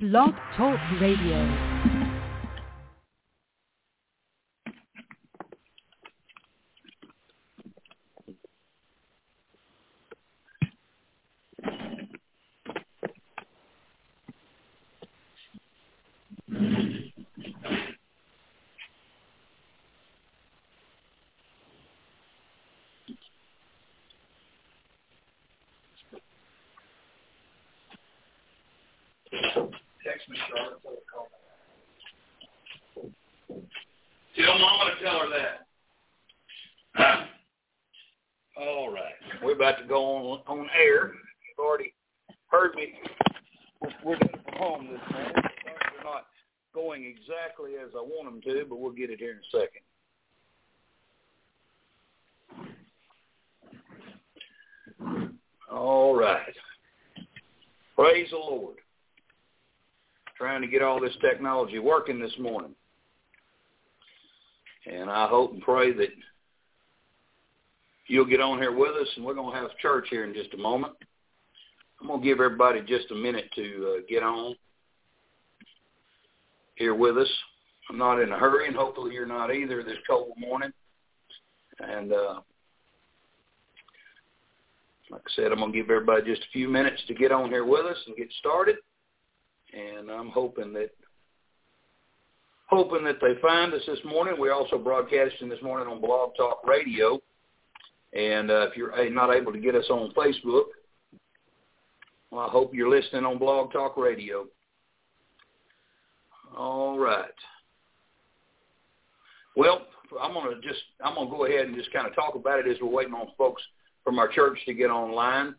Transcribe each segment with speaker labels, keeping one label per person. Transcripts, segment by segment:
Speaker 1: Blog Talk Radio.
Speaker 2: Charlotte. This technology working this morning. And I hope and pray that you'll get on here with us, and we're going to have church here in just a moment. I'm going to give everybody just a minute to uh, get on here with us. I'm not in a hurry, and hopefully you're not either this cold morning. And uh, like I said, I'm going to give everybody just a few minutes to get on here with us and get started. And I'm hoping that hoping that they find us this morning. We're also broadcasting this morning on Blog Talk Radio. And uh, if you're not able to get us on Facebook, well, I hope you're listening on Blog Talk Radio. All right. Well, I'm gonna just I'm gonna go ahead and just kind of talk about it as we're waiting on folks from our church to get online.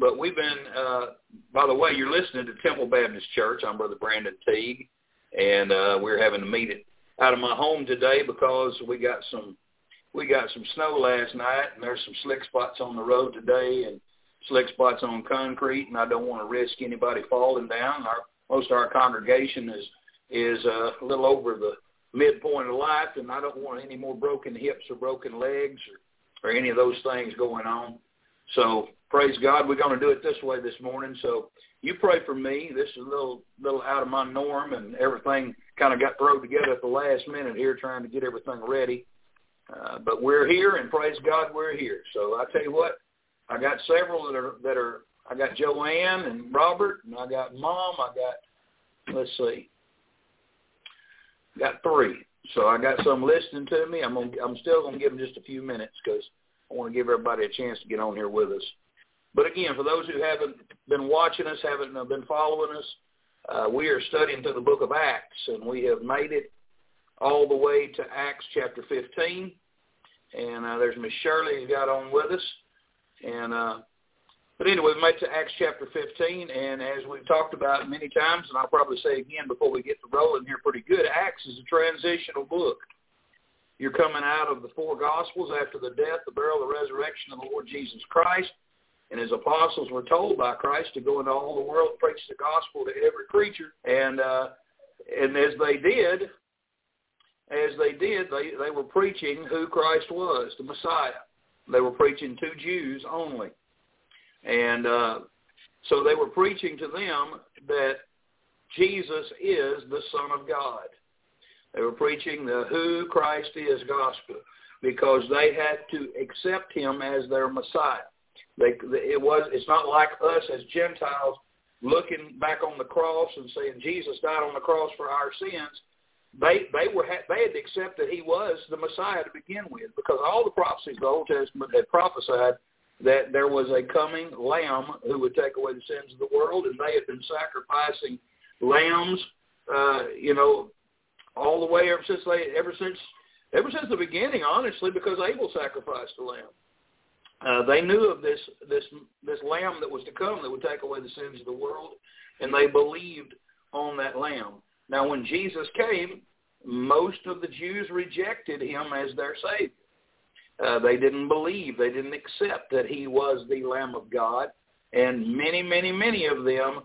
Speaker 2: But we've been, uh, by the way, you're listening to Temple Baptist Church. I'm Brother Brandon Teague, and uh, we're having to meet it out of my home today because we got some we got some snow last night, and there's some slick spots on the road today, and slick spots on concrete, and I don't want to risk anybody falling down. Our most of our congregation is is uh, a little over the midpoint of life, and I don't want any more broken hips or broken legs or, or any of those things going on. So praise God, we're going to do it this way this morning. So you pray for me. This is a little little out of my norm, and everything kind of got thrown together at the last minute here, trying to get everything ready. Uh, but we're here, and praise God, we're here. So I tell you what, I got several that are that are. I got Joanne and Robert, and I got Mom. I got let's see, got three. So I got some listening to me. I'm gonna, I'm still gonna give them just a few minutes because I want to give everybody a chance to get on here with us. But again, for those who haven't been watching us, haven't been following us, uh, we are studying through the book of Acts, and we have made it all the way to Acts chapter 15. And uh, there's Miss Shirley who got on with us. And uh, but anyway, we've made it to Acts chapter 15, and as we've talked about many times, and I'll probably say again before we get to rolling here pretty good, Acts is a transitional book. You're coming out of the four Gospels after the death, the burial, the resurrection of the Lord Jesus Christ. And his apostles were told by Christ to go into all the world, preach the gospel to every creature. And uh, and as they did, as they did, they, they were preaching who Christ was, the Messiah. They were preaching to Jews only. And uh, so they were preaching to them that Jesus is the Son of God. They were preaching the who Christ is gospel because they had to accept him as their Messiah. They, it was, it's not like us as Gentiles looking back on the cross and saying Jesus died on the cross for our sins. They they were they had to accept that he was the Messiah to begin with because all the prophecies of the Old Testament had prophesied that there was a coming lamb who would take away the sins of the world, and they had been sacrificing lambs, uh, you know, all the way ever since they ever since ever since the beginning, honestly, because Abel sacrificed a lamb. Uh, they knew of this this this lamb that was to come that would take away the sins of the world, and they believed on that lamb. Now, when Jesus came, most of the Jews rejected him as their savior. Uh, they didn't believe, they didn't accept that he was the Lamb of God, and many, many, many of them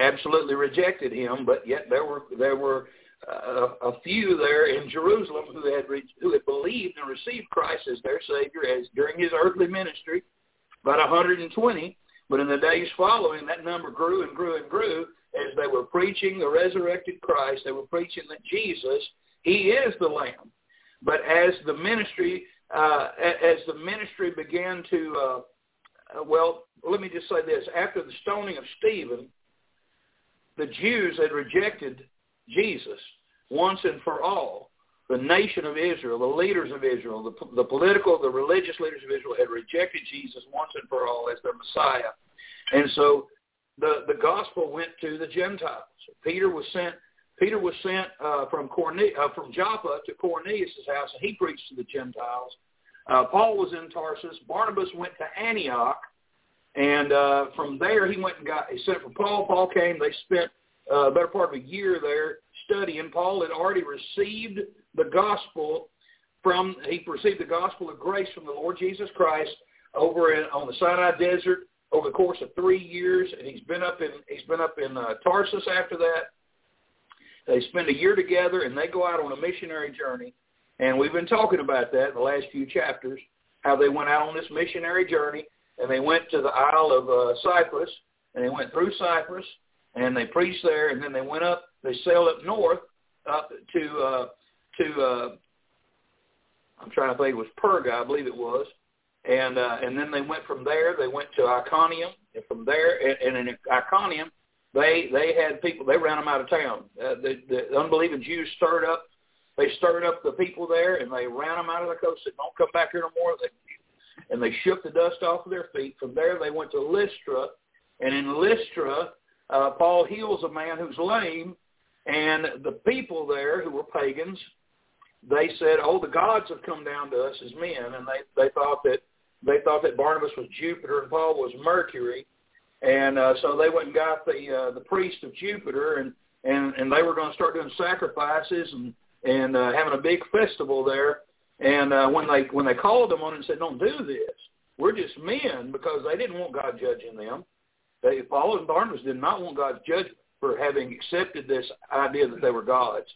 Speaker 2: absolutely rejected him. But yet there were there were a few there in Jerusalem who had re- who had believed and received Christ as their Savior as during his earthly ministry, about 120 But in the days following, that number grew and grew and grew as they were preaching the resurrected Christ. They were preaching that Jesus, he is the Lamb. But as the ministry, uh, as the ministry began to, uh, uh, well, let me just say this. After the stoning of Stephen, the Jews had rejected Jesus once and for all. The nation of Israel, the leaders of Israel, the, the political, the religious leaders of Israel had rejected Jesus once and for all as their Messiah. And so the, the gospel went to the Gentiles. Peter was sent Peter was sent uh, from Corne- uh, from Joppa to Cornelius' house, and he preached to the Gentiles. Uh, Paul was in Tarsus. Barnabas went to Antioch, and uh, from there he went and got he sent for Paul. Paul came. They spent uh, better part of a year there studying. Paul had already received the gospel from he received the gospel of grace from the Lord Jesus Christ over in, on the Sinai Desert over the course of three years, and he's been up in he's been up in uh, Tarsus after that. They spend a year together, and they go out on a missionary journey. And we've been talking about that in the last few chapters, how they went out on this missionary journey, and they went to the Isle of uh, Cyprus, and they went through Cyprus, and they preached there, and then they went up, they sailed up north up to uh, to uh, I'm trying to think it was Perga, I believe it was, and uh, and then they went from there. They went to Iconium, and from there, and, and in Iconium, they they had people. They ran them out of town. Uh, the, the unbelieving Jews stirred up. They stirred up the people there, and they ran them out of the coast. Said, "Don't come back here no more." They, and they shook the dust off of their feet. From there, they went to Lystra, and in Lystra, uh, Paul heals a man who's lame, and the people there who were pagans, they said, "Oh, the gods have come down to us as men," and they they thought that they thought that Barnabas was Jupiter and Paul was Mercury, and uh, so they went and got the uh, the priest of Jupiter, and and and they were going to start doing sacrifices and and uh, having a big festival there. And uh, when they when they called them on it and said, "Don't do this. We're just men," because they didn't want God judging them. They Paul and Barnabas did not want God's judgment for having accepted this idea that they were gods.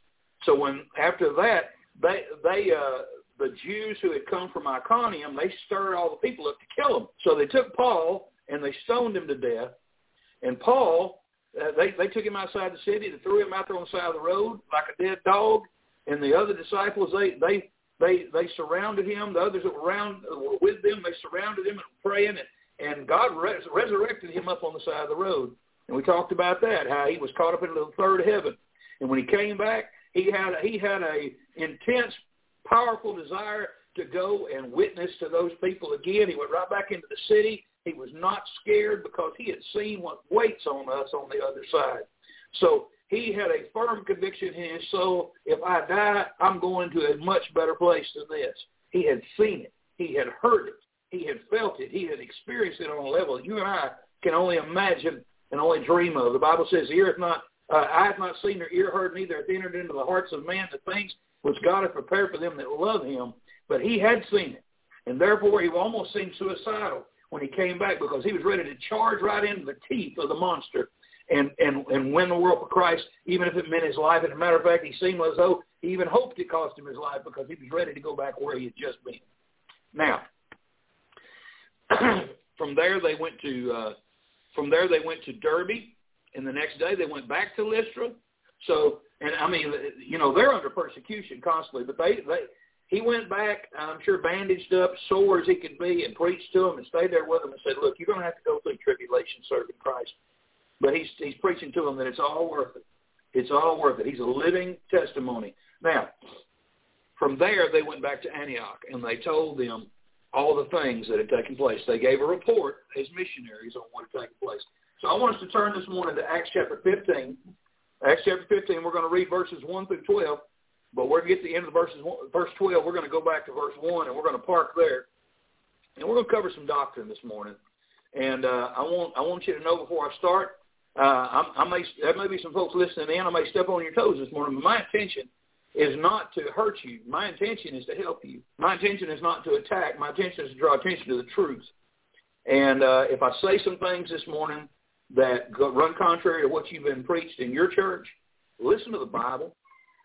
Speaker 2: So when after that they they uh, the Jews who had come from Iconium, they stirred all the people up to kill him. So they took Paul and they stoned him to death. And Paul, uh, they they took him outside the city, they threw him out there on the side of the road like a dead dog. And the other disciples, they they they they surrounded him. The others that were around were with them. They surrounded him and praying, and and God res- resurrected him up on the side of the road. And we talked about that, how he was caught up into the third heaven. And when he came back, he had he had a intense powerful desire to go and witness to those people again. He went right back into the city. He was not scared because he had seen what waits on us on the other side. So he had a firm conviction in his soul, if I die, I'm going to a much better place than this. He had seen it. He had heard it. He had felt it. He had experienced it on a level you and I can only imagine and only dream of. The Bible says, ear hath not, uh, eye hath not seen or ear heard, neither hath entered into the hearts of man the things which God has prepared for them that love him. But he had seen it. And therefore he almost seemed suicidal when he came back because he was ready to charge right into the teeth of the monster and, and, and win the world for Christ, even if it meant his life. As a matter of fact, he seemed as though he even hoped it cost him his life because he was ready to go back where he had just been. Now, from there they went to uh, from there they went to Derbe, and the next day they went back to Lystra. So and I mean, you know, they're under persecution constantly, but they, they, he went back, I'm sure bandaged up, sore as he could be, and preached to them and stayed there with them and said, look, you're going to have to go through tribulation serving Christ. But he's, he's preaching to them that it's all worth it. It's all worth it. He's a living testimony. Now, from there, they went back to Antioch, and they told them all the things that had taken place. They gave a report as missionaries on what had taken place. So I want us to turn this morning to Acts chapter 15, Acts chapter 15, we're going to read verses 1 through 12, but we're going to get to the end of the verses, verse 12. We're going to go back to verse 1, and we're going to park there. And we're going to cover some doctrine this morning. And uh, I want I want you to know before I start, uh, I, I may there may be some folks listening in. I may step on your toes this morning, but my intention is not to hurt you. My intention is to help you. My intention is not to attack. My intention is to draw attention to the truth. And uh, if I say some things this morning that go, run contrary to what you've been preached in your church, listen to the Bible.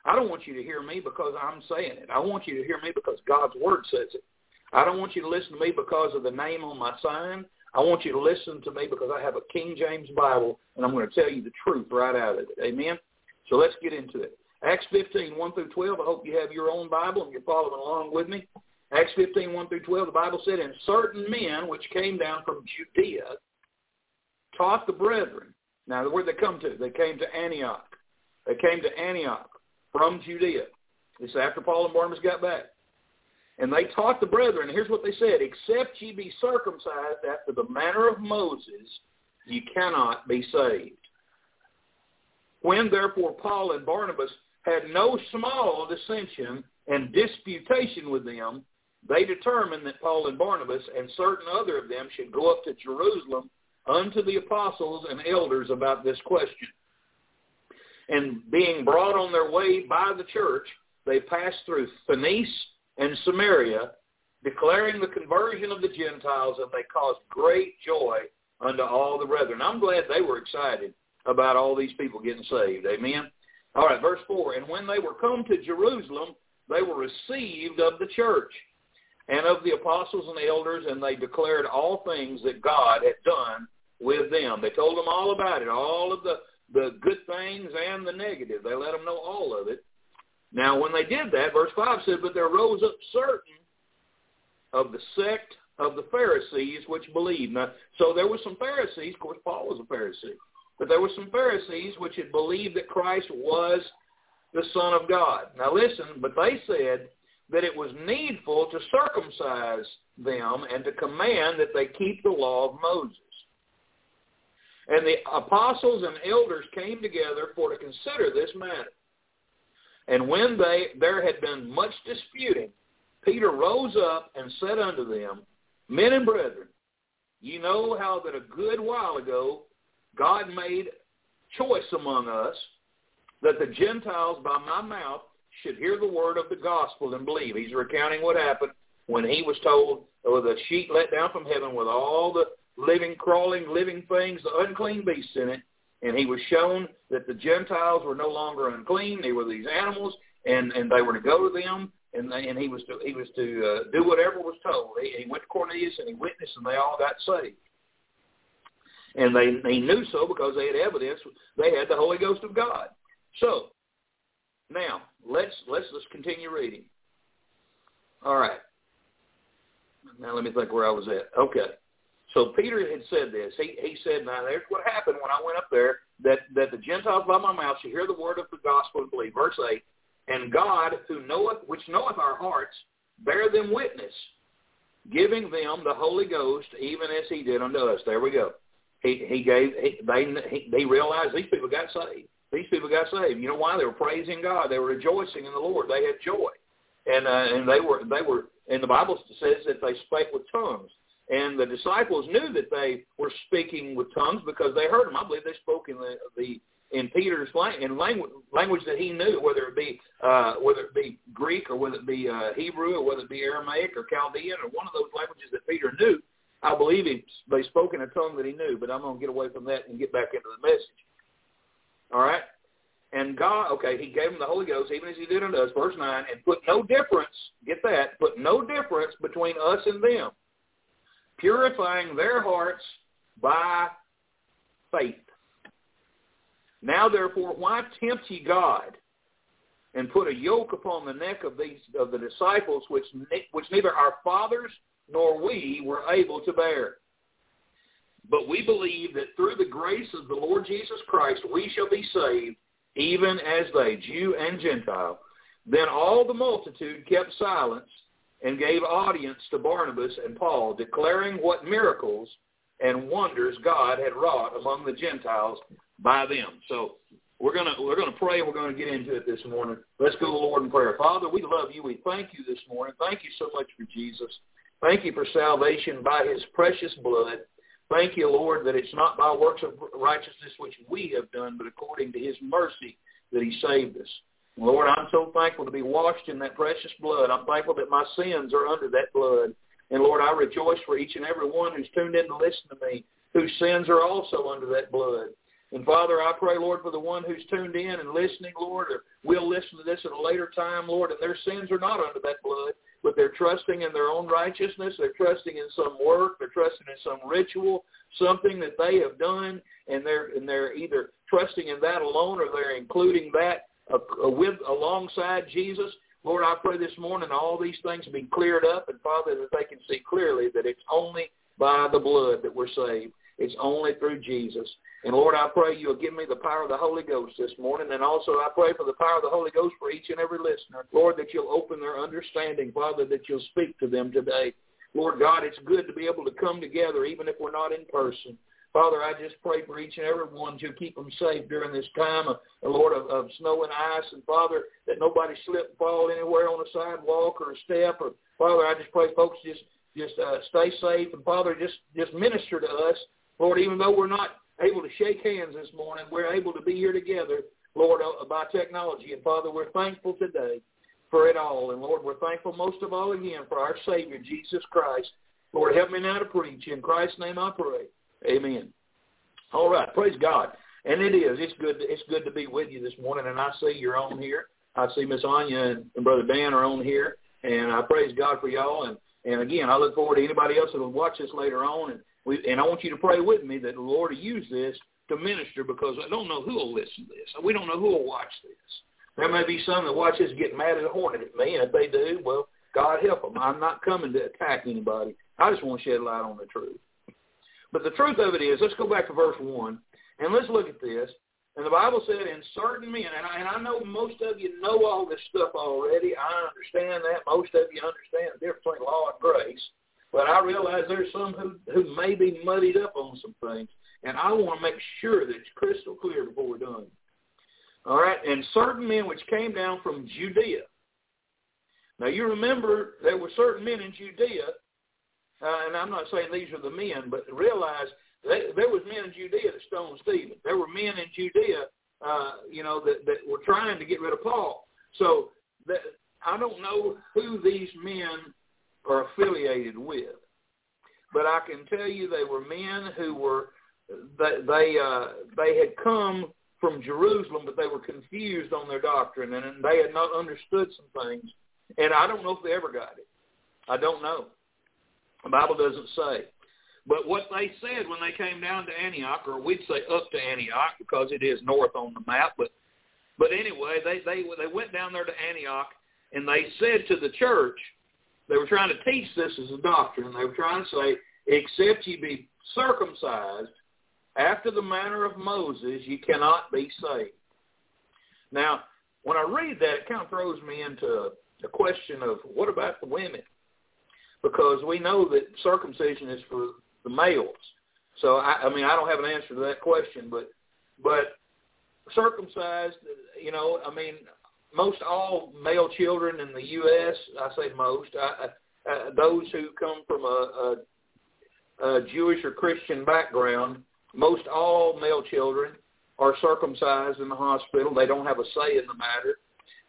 Speaker 2: I don't want you to hear me because I'm saying it. I want you to hear me because God's Word says it. I don't want you to listen to me because of the name on my sign. I want you to listen to me because I have a King James Bible, and I'm going to tell you the truth right out of it. Amen? So let's get into it. Acts 15, 1 through 12. I hope you have your own Bible and you're following along with me. Acts 15, 1 through 12, the Bible said, And certain men which came down from Judea taught the brethren. Now, where'd they come to? They came to Antioch. They came to Antioch from Judea. This after Paul and Barnabas got back. And they taught the brethren, here's what they said, except ye be circumcised after the manner of Moses, ye cannot be saved. When therefore Paul and Barnabas had no small dissension and disputation with them, they determined that Paul and Barnabas and certain other of them should go up to Jerusalem unto the apostles and elders about this question. And being brought on their way by the church, they passed through Phoenice and Samaria, declaring the conversion of the Gentiles, and they caused great joy unto all the brethren. I'm glad they were excited about all these people getting saved. Amen. All right, verse 4. And when they were come to Jerusalem, they were received of the church and of the apostles and elders, and they declared all things that God had done with them. They told them all about it, all of the, the good things and the negative. They let them know all of it. Now, when they did that, verse 5 said, But there rose up certain of the sect of the Pharisees which believed. Now, so there were some Pharisees. Of course, Paul was a Pharisee. But there were some Pharisees which had believed that Christ was the Son of God. Now listen, but they said that it was needful to circumcise them and to command that they keep the law of Moses. And the apostles and elders came together for to consider this matter. And when they there had been much disputing, Peter rose up and said unto them, Men and brethren, ye know how that a good while ago God made choice among us that the Gentiles by my mouth should hear the word of the gospel and believe. He's recounting what happened when he was told, with a sheet let down from heaven with all the living, crawling, living things, the unclean beasts in it, and he was shown that the Gentiles were no longer unclean; they were these animals, and and they were to go to them, and they, and he was to he was to uh, do whatever was told. He, he went to Cornelius and he witnessed, and they all got saved. And they they knew so because they had evidence. They had the Holy Ghost of God. So now let's let's let's continue reading. All right. Now let me think where I was at. Okay. So Peter had said this. He he said, "Now there's what happened when I went up there. That that the Gentiles by my mouth should hear the word of the gospel and believe." Verse eight. And God, who knoweth which knoweth our hearts, bear them witness, giving them the Holy Ghost, even as He did unto us. There we go. He he gave. He, they he, they realized these people got saved. These people got saved. You know why? They were praising God. They were rejoicing in the Lord. They had joy, and uh, and they were they were. And the Bible says that they spake with tongues. And the disciples knew that they were speaking with tongues because they heard them. I believe they spoke in the, the in Peter's in language, language that he knew, whether it be uh, whether it be Greek or whether it be uh, Hebrew or whether it be Aramaic or Chaldean or one of those languages that Peter knew. I believe he, they spoke in a tongue that he knew, but I'm going to get away from that and get back into the message. All right? And God, okay, he gave them the Holy Ghost, even as he did unto us, verse 9, and put no difference, get that, put no difference between us and them purifying their hearts by faith. Now therefore, why tempt ye God, and put a yoke upon the neck of these of the disciples, which which neither our fathers nor we were able to bear? But we believe that through the grace of the Lord Jesus Christ we shall be saved, even as they, Jew and Gentile. Then all the multitude kept silence and gave audience to Barnabas and Paul, declaring what miracles and wonders God had wrought among the Gentiles by them. So we're gonna we're gonna pray we're gonna get into it this morning. Let's go to the Lord in prayer. Father, we love you. We thank you this morning. Thank you so much for Jesus. Thank you for salvation by his precious blood. Thank you, Lord, that it's not by works of righteousness which we have done, but according to his mercy that he saved us. Lord, I'm so thankful to be washed in that precious blood. I'm thankful that my sins are under that blood. And Lord, I rejoice for each and every one who's tuned in to listen to me, whose sins are also under that blood. And Father, I pray, Lord, for the one who's tuned in and listening, Lord, or will listen to this at a later time, Lord, and their sins are not under that blood. But they're trusting in their own righteousness. They're trusting in some work. They're trusting in some ritual, something that they have done, and they're and they're either trusting in that alone or they're including that with alongside Jesus. Lord, I pray this morning all these things be cleared up, and Father, that they can see clearly that it's only by the blood that we're saved. It's only through Jesus. And Lord, I pray you'll give me the power of the Holy Ghost this morning. And also I pray for the power of the Holy Ghost for each and every listener. Lord, that you'll open their understanding. Father, that you'll speak to them today. Lord God, it's good to be able to come together even if we're not in person. Father, I just pray for each and every one to keep them safe during this time, of, Lord, of, of snow and ice. And Father, that nobody slip and fall anywhere on a sidewalk or a step. Or Father, I just pray folks just just uh, stay safe. And Father, just just minister to us, Lord. Even though we're not able to shake hands this morning, we're able to be here together, Lord, uh, by technology. And Father, we're thankful today for it all. And Lord, we're thankful most of all again for our Savior, Jesus Christ. Lord, help me now to preach. In Christ's name I pray. Amen. All right, praise God. And it is. It's good. To, it's good to be with you this morning. And I see you're on here. I see Miss Anya and, Brother Dan are on here. And I praise God for y'all. And and again, I look forward to anybody else that will watch this later on. And we and I want you to pray with me that the Lord will use this to minister because I don't know who will listen to this. We don't know who will watch this. There may be some that watch this get mad as a hornet at me, and if they do, well, God help them. I'm not coming to attack anybody. I just want to shed light on the truth. But the truth of it is, let's go back to verse 1, and let's look at this. And the Bible said in certain men, and I, and I know most of you know all this stuff already. I understand that. Most of you understand the difference between law and grace. But I realize there's some who, who may be muddied up on some things. And I want to make sure that it's crystal clear before we're done. All right, and certain men which came down from Judea. Now you remember there were certain men in Judea, uh, and I'm not saying these are the men, but realize they, there was men in Judea that stoned Stephen. There were men in Judea, uh, you know, that, that were trying to get rid of Paul. So that, I don't know who these men are affiliated with, but I can tell you they were men who were they they, uh, they had come from Jerusalem, but they were confused on their doctrine and they had not understood some things. And I don't know if they ever got it. I don't know. The Bible doesn't say. But what they said when they came down to Antioch, or we'd say up to Antioch because it is north on the map, but but anyway, they they they went down there to Antioch and they said to the church, they were trying to teach this as a doctrine. They were trying to say, except you be circumcised after the manner of Moses, you cannot be saved. Now, when I read that, it kind of throws me into the question of what about the women? Because we know that circumcision is for the males. So I, I mean, I don't have an answer to that question, but but circumcised, you know, I mean, most all male children in the U.S. I say most, I, uh, those who come from a, a, a Jewish or Christian background, most all male children are circumcised in the hospital. They don't have a say in the matter.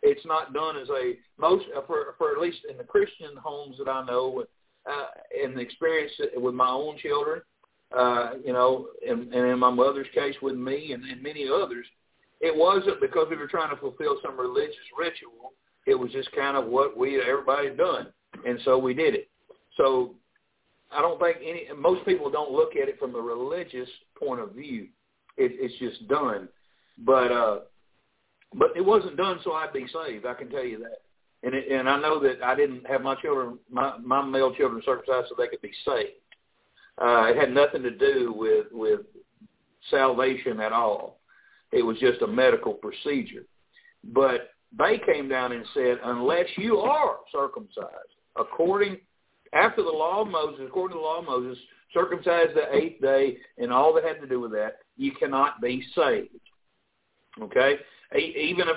Speaker 2: It's not done as a most for for at least in the Christian homes that I know uh, in the experience with my own children, uh, you know, and, and in my mother's case with me and, and many others, it wasn't because we were trying to fulfill some religious ritual. It was just kind of what we everybody done, and so we did it. So I don't think any most people don't look at it from a religious point of view. It, it's just done, but uh, but it wasn't done so I'd be saved. I can tell you that and it, and I know that I didn't have my children, my my male children circumcised so they could be saved. Uh, it had nothing to do with with salvation at all. It was just a medical procedure. But they came down and said, unless you are circumcised, according after the law of Moses, according to the law of Moses, circumcised the eighth day and all that had to do with that, you cannot be saved. Okay? even if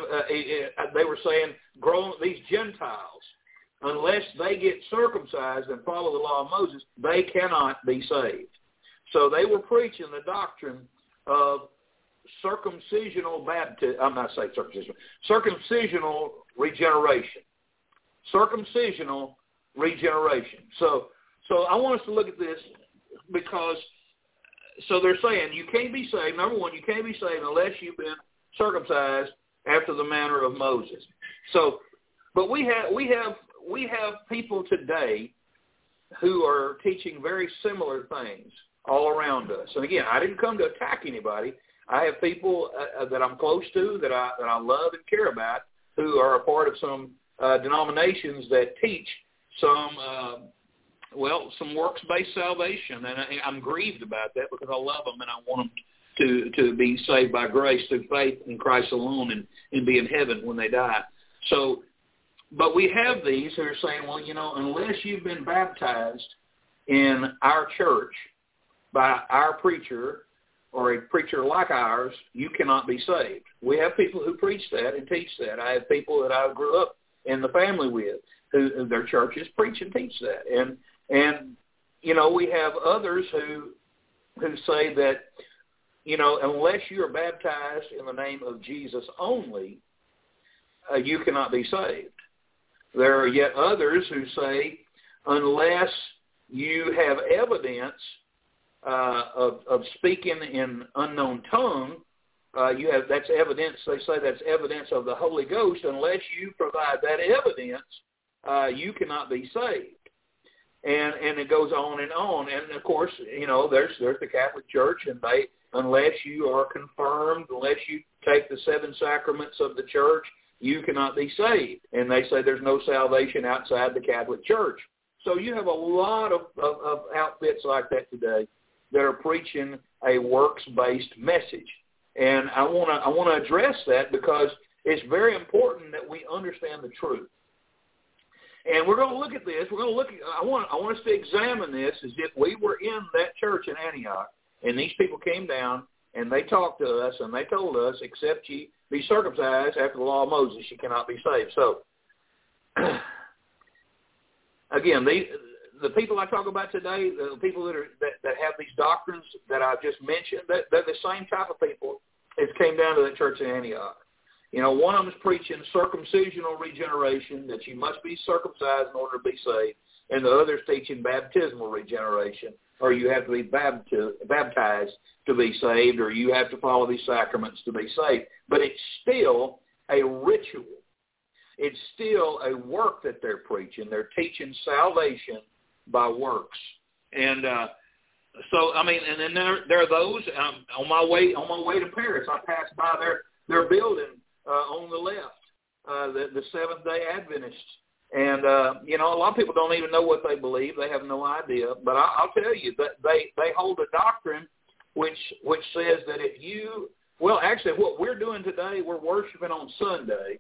Speaker 2: uh, uh, they were saying, grow these Gentiles, unless they get circumcised and follow the law of Moses, they cannot be saved. So they were preaching the doctrine of circumcisional baptism. I'm not saying circumcision. Circumcisional regeneration. Circumcisional regeneration. So, so I want us to look at this because so they're saying you can't be saved. Number one, you can't be saved unless you've been circumcised after the manner of Moses. So, but we have we have we have people today who are teaching very similar things all around us. And again, I didn't come to attack anybody. I have people uh, that I'm close to that I that I love and care about who are a part of some uh, denominations that teach some uh, well some works based salvation, and I, I'm grieved about that because I love them and I want them to to be saved by grace through faith in Christ alone and and be in heaven when they die. So, but we have these who are saying, well, you know, unless you've been baptized in our church by our preacher or a preacher like ours, you cannot be saved. We have people who preach that and teach that. I have people that I grew up in the family with who their churches preach and teach that. And and you know, we have others who who say that you know, unless you are baptized in the name of Jesus only, uh, you cannot be saved. There are yet others who say unless you have evidence uh, of, of speaking in unknown tongue, uh, you have that's evidence. They say that's evidence of the Holy Ghost. Unless you provide that evidence, uh, you cannot be saved. And and it goes on and on. And of course, you know, there's there's the Catholic Church, and they unless you are confirmed, unless you take the seven sacraments of the church, you cannot be saved. And they say there's no salvation outside the Catholic Church. So you have a lot of, of, of outfits like that today that are preaching a works-based message. And I want to I want to address that because it's very important that we understand the truth. And we're going to look at this. We're going to look. At, I want I want us to examine this as if we were in that church in Antioch, and these people came down and they talked to us and they told us, except ye be circumcised after the law of Moses, you cannot be saved. So, again, they, the people I talk about today, the people that are that, that have these doctrines that I've just mentioned, that, they're the same type of people as came down to the church in Antioch. You know, one of them is preaching circumcisional regeneration, that you must be circumcised in order to be saved, and the other is teaching baptismal regeneration, or you have to be baptized to be saved, or you have to follow these sacraments to be saved. But it's still a ritual. It's still a work that they're preaching. They're teaching salvation by works. And uh, so, I mean, and then there, there are those um, on my way on my way to Paris. I passed by their their building uh, on the left, uh, the, the Seventh Day Adventists. And uh, you know, a lot of people don't even know what they believe; they have no idea. But I, I'll tell you that they they hold a doctrine which which says that if you well, actually, what we're doing today, we're worshiping on Sunday.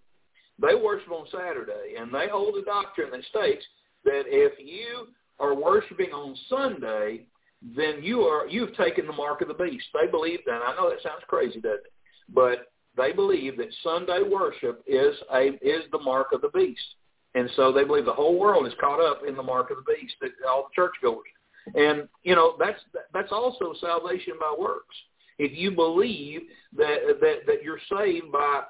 Speaker 2: They worship on Saturday, and they hold a doctrine that states that if you are worshiping on Sunday, then you are you've taken the mark of the beast. They believe that. I know that sounds crazy, doesn't it? But they believe that Sunday worship is a is the mark of the beast, and so they believe the whole world is caught up in the mark of the beast. That all the churchgoers, and you know that's that's also salvation by works. If you believe that that that you're saved by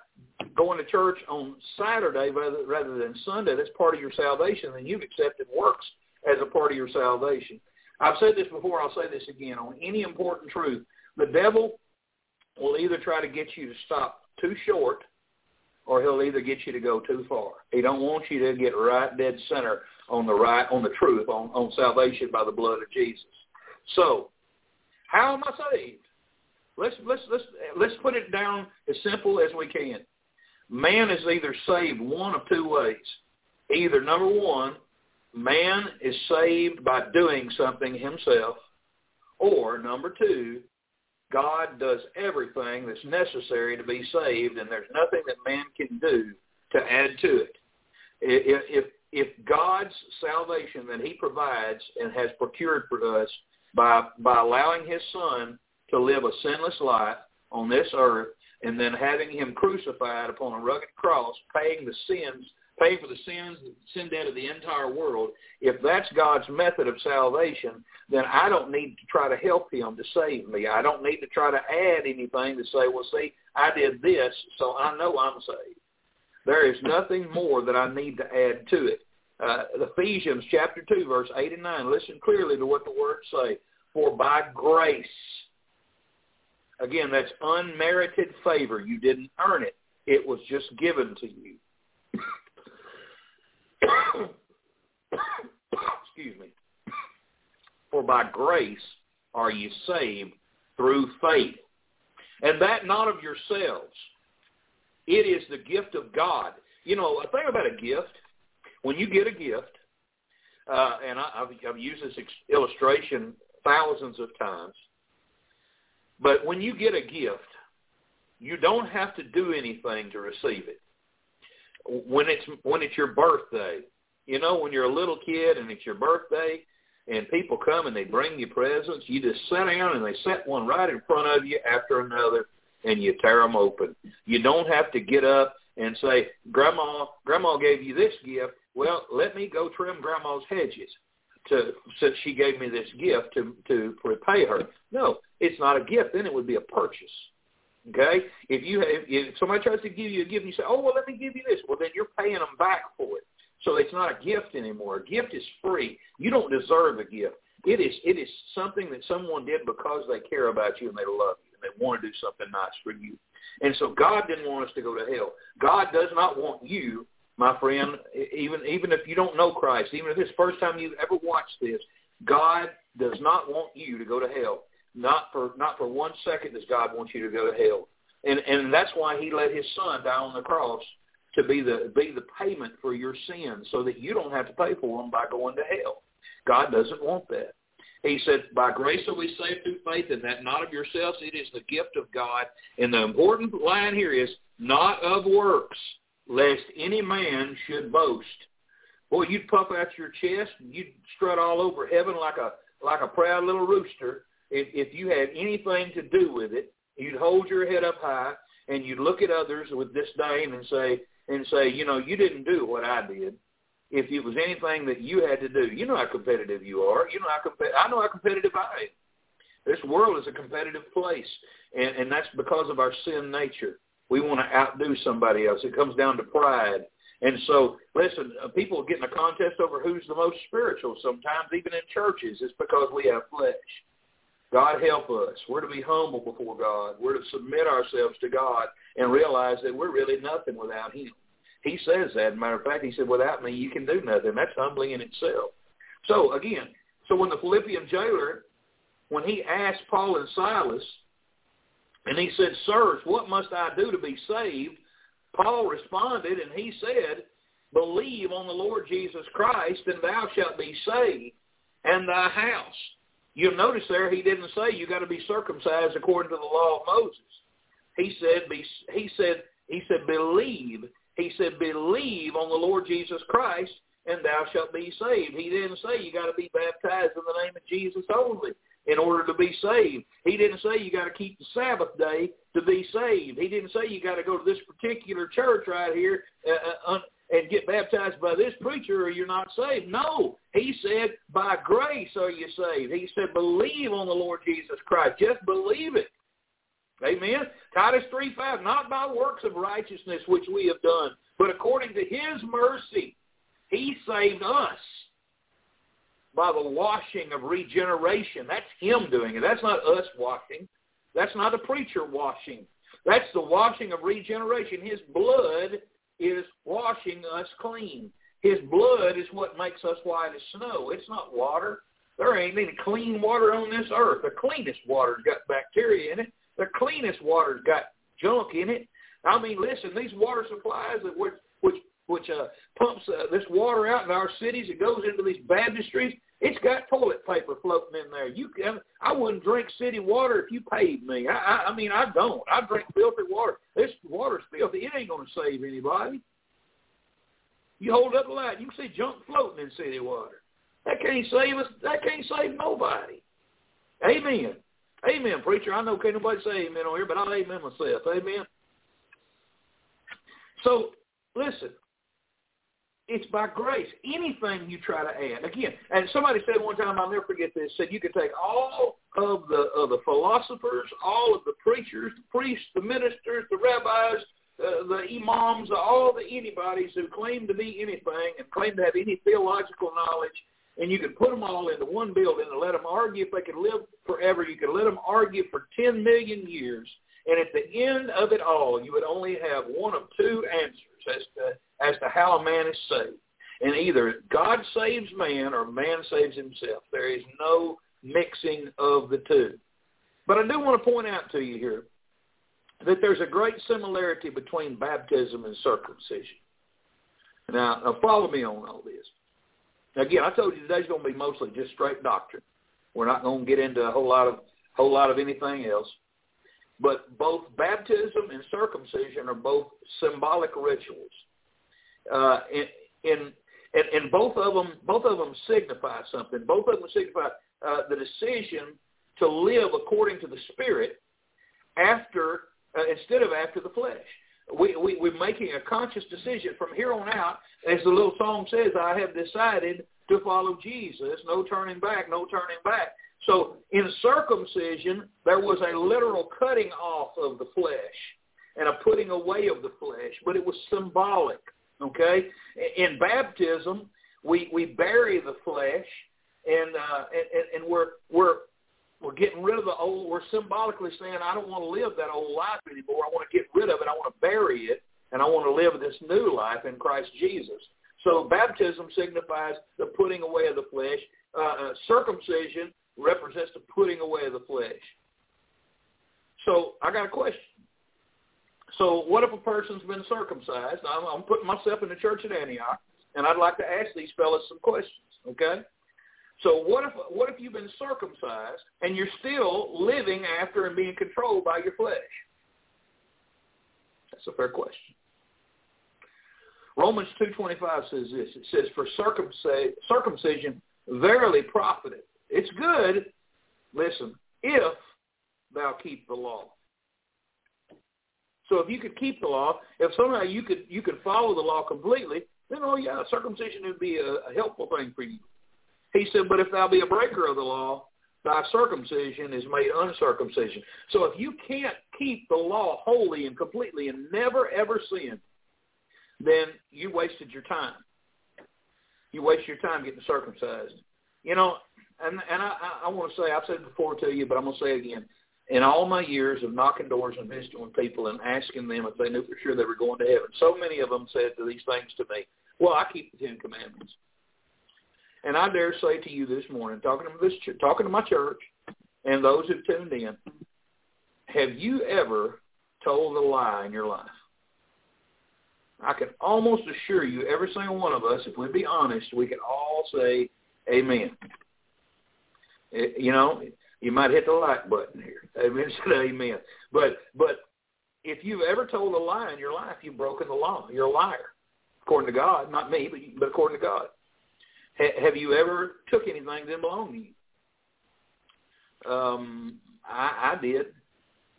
Speaker 2: going to church on Saturday rather rather than Sunday, that's part of your salvation. Then you've accepted works as a part of your salvation. I've said this before. I'll say this again. On any important truth, the devil will either try to get you to stop too short, or he'll either get you to go too far. He don't want you to get right dead center on the right on the truth on on salvation by the blood of Jesus. So, how am I saved? Let's let's let's let's put it down as simple as we can. Man is either saved one of two ways. Either number one, man is saved by doing something himself, or number two, God does everything that's necessary to be saved, and there's nothing that man can do to add to it. If, if, God's salvation that he provides and has procured for us by, by allowing his son to live a sinless life on this earth and then having him crucified upon a rugged cross, paying the sins, paying for the sins, sin debt of the entire world, if that's God's method of salvation, then I don't need to try to help him to save me. I don't need to try to add anything to say, well, see, I did this, so I know I'm saved. There is nothing more that I need to add to it. Uh, Ephesians chapter 2, verse 8 and 9, listen clearly to what the words say. For by grace, Again, that's unmerited favor. You didn't earn it. It was just given to you. Excuse me. For by grace are you saved through faith. And that not of yourselves. It is the gift of God. You know, a thing about a gift, when you get a gift, uh, and I, I've, I've used this illustration thousands of times, but when you get a gift, you don't have to do anything to receive it. When it's when it's your birthday, you know, when you're a little kid and it's your birthday, and people come and they bring you presents, you just sit down and they set one right in front of you after another, and you tear them open. You don't have to get up and say, "Grandma, Grandma gave you this gift. Well, let me go trim Grandma's hedges." To since she gave me this gift to to repay her. No, it's not a gift. Then it would be a purchase. Okay? If you if, if somebody tries to give you a gift and you say, "Oh, well, let me give you this," well, then you're paying them back for it. So it's not a gift anymore. A gift is free. You don't deserve a gift. It is it is something that someone did because they care about you and they love you and they want to do something nice for you. And so God didn't want us to go to hell. God does not want you, my friend, even even if you don't know Christ, even if it's the first time you've ever watched this, God does not want you to go to hell. Not for not for one second does God want you to go to hell. And and that's why he let his son die on the cross to be the be the payment for your sins so that you don't have to pay for them by going to hell. God doesn't want that. He said, by grace are we saved through faith, and that not of yourselves. It is the gift of God. And the important line here is, not of works, lest any man should boast. Boy, you'd puff out your chest, and you'd strut all over heaven like a like a proud little rooster if, if you had anything to do with it. You'd hold your head up high, and you'd look at others with disdain and say, and say, you know, you didn't do what I did. If it was anything that you had to do, you know how competitive you are. You know how competitive. I know how competitive I am. This world is a competitive place, and, and that's because of our sin nature. We want to outdo somebody else. It comes down to pride. And so, listen, uh, people get in a contest over who's the most spiritual sometimes, even in churches. It's because we have flesh. God help us. We're to be humble before God. We're to submit ourselves to God and realize that we're really nothing without him. He says that. Matter of fact, he said, without me, you can do nothing. That's humbling in itself. So again, so when the Philippian jailer, when he asked Paul and Silas, and he said, Sirs, what must I do to be saved? Paul responded, and he said, Believe on the Lord Jesus Christ, and thou shalt be saved, and thy house. You'll notice there he didn't say you got to be circumcised according to the law of Moses. He said, be, he said, he said, believe. He said, believe on the Lord Jesus Christ, and thou shalt be saved. He didn't say you got to be baptized in the name of Jesus only in order to be saved. He didn't say you got to keep the Sabbath day to be saved. He didn't say you got to go to this particular church right here uh, uh, and get baptized by this preacher or you're not saved. No. He said, by grace are you saved. He said, believe on the Lord Jesus Christ. Just believe it. Amen. Titus 3, 5, not by works of righteousness which we have done, but according to his mercy, he saved us by the washing of regeneration. That's him doing it. That's not us washing. That's not a preacher washing. That's the washing of regeneration. His blood is washing us clean. His blood is what makes us white as snow. It's not water. There ain't any clean water on this earth. The cleanest water's got bacteria in it. The cleanest water's got junk in it. I mean, listen, these water supplies that which which which uh, pumps uh, this water out in our cities, it goes into these baptistries. It's got toilet paper floating in there. You can, I wouldn't drink city water if you paid me. I, I, I mean, I don't. I drink filthy water. This water's filthy. It ain't going to save anybody. You hold up the light, you can see junk floating in city water. That can't save us. That can't save nobody. Amen. Amen, preacher. I know can't nobody say amen on here, but I'll amen myself. Amen. So, listen, it's by grace. Anything you try to add. Again, and somebody said one time, I'll never forget this, said you could take all of the of the philosophers, all of the preachers, the priests, the ministers, the rabbis, uh, the imams, all the anybody's who claim to be anything and claim to have any theological knowledge, and you could put them all into one building and let them argue if they could live forever. You could let them argue for 10 million years, and at the end of it all, you would only have one of two answers as to as to how a man is saved. And either God saves man or man saves himself. There is no mixing of the two. But I do want to point out to you here that there's a great similarity between baptism and circumcision. Now, now follow me on all this. Again, I told you today's going to be mostly just straight doctrine. We're not going to get into a whole lot of whole lot of anything else. But both baptism and circumcision are both symbolic rituals. Uh, in, in and, and both of them both of them signify something. Both of them signify uh, the decision to live according to the Spirit after uh, instead of after the flesh. We, we, we're making a conscious decision from here on out. As the little song says, I have decided to follow Jesus. No turning back, no turning back. So in circumcision, there was a literal cutting off of the flesh and a putting away of the flesh, but it was symbolic. Okay, in baptism, we we bury the flesh, and uh, and, and we're we're we're getting rid of the old. We're symbolically saying, I don't want to live that old life anymore. I want to get rid of it. I want to bury it, and I want to live this new life in Christ Jesus. So baptism signifies the putting away of the flesh. Uh, uh, circumcision represents the putting away of the flesh. So I got a question. So what if a person's been circumcised? I'm, I'm putting myself in the church at Antioch, and I'd like to ask these fellas some questions. Okay. So what if what if you've been circumcised and you're still living after and being controlled by your flesh? That's a fair question. Romans 2.25 says this. It says, For circumcision verily profiteth. It's good, listen, if thou keep the law. So if you could keep the law, if somehow you could you could follow the law completely, then oh yeah, circumcision would be a, a helpful thing for you. He said, but if thou be a breaker of the law, thy circumcision is made uncircumcision. So if you can't keep the law wholly and completely and never ever sin, then you wasted your time. You waste your time getting circumcised. You know, and and I, I want to say I've said it before to you, but I'm going to say it again. In all my years of knocking doors and visiting with people and asking them if they knew for sure they were going to heaven, so many of them said these things to me. Well, I keep the Ten Commandments. And I dare say to you this morning, talking to this, talking to my church, and those who've tuned in, have you ever told a lie in your life? I can almost assure you, every single one of us, if we be honest, we can all say Amen. It, you know, you might hit the like button here. Amen. amen. But but if you've ever told a lie in your life, you've broken the law. You're a liar, according to God. Not me, but but according to God. Ha- have you ever took anything that didn't belong to you? Um, I, I did.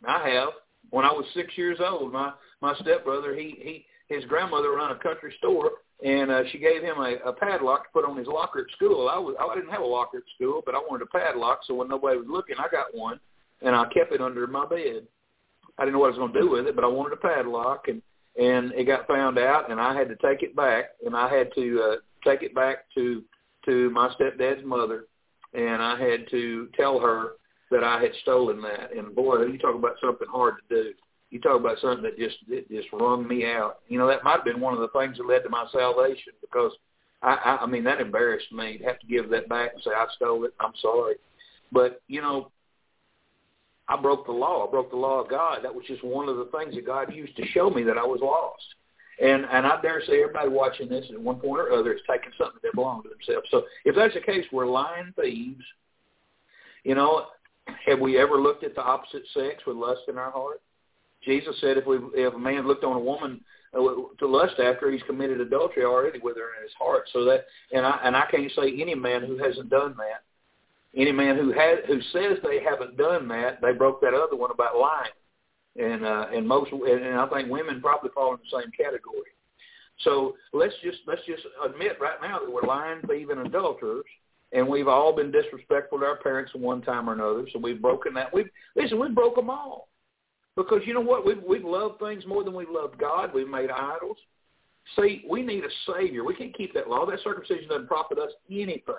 Speaker 2: I have. When I was six years old, my my stepbrother, he he his grandmother ran a country store, and uh, she gave him a, a padlock to put on his locker at school. I was I didn't have a locker at school, but I wanted a padlock, so when nobody was looking, I got one, and I kept it under my bed. I didn't know what I was going to do with it, but I wanted a padlock, and and it got found out, and I had to take it back, and I had to uh, take it back to to my stepdad's mother, and I had to tell her that I had stolen that. And boy, you talk about something hard to do. You talk about something that just it just wrung me out. You know, that might have been one of the things that led to my salvation because I, I, I mean that embarrassed me to have to give that back and say I stole it. I'm sorry, but you know, I broke the law. I broke the law of God. That was just one of the things that God used to show me that I was lost. And and I dare say everybody watching this at one point or other is taking something that belongs to themselves. So if that's the case, we're lying thieves. You know, have we ever looked at the opposite sex with lust in our heart? Jesus said if we if a man looked on a woman uh, to lust after, he's committed adultery already with her in his heart. So that and I and I can't say any man who hasn't done that. Any man who has who says they haven't done that, they broke that other one about lying and uh, and most and I think women probably fall in the same category. So let's just let's just admit right now that we're lying, thieving, adulterers, and we've all been disrespectful to our parents at one time or another. So we've broken that. We've listen, we broke them all because you know what? We've we've loved things more than we've loved God. We've made idols. See, we need a savior. We can't keep that law. That circumcision doesn't profit us anything.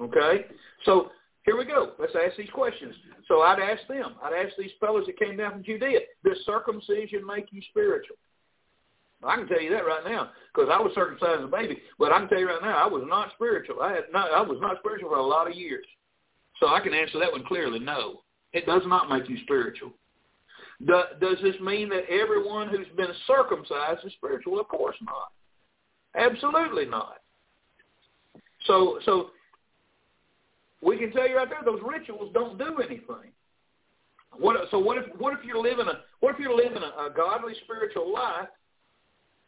Speaker 2: Okay, so here we go. Let's ask these questions. So I'd ask them. I'd ask these fellows that came down from Judea, does circumcision make you spiritual? I can tell you that right now because I was circumcised as a baby. But I can tell you right now, I was not spiritual. I had not, I was not spiritual for a lot of years. So I can answer that one clearly. No, it does not make you spiritual. Do, does this mean that everyone who's been circumcised is spiritual? Of course not. Absolutely not. So, so we can tell you right there, those rituals don't do anything. What, so what if what if you're living a what if you're living a, a godly spiritual life,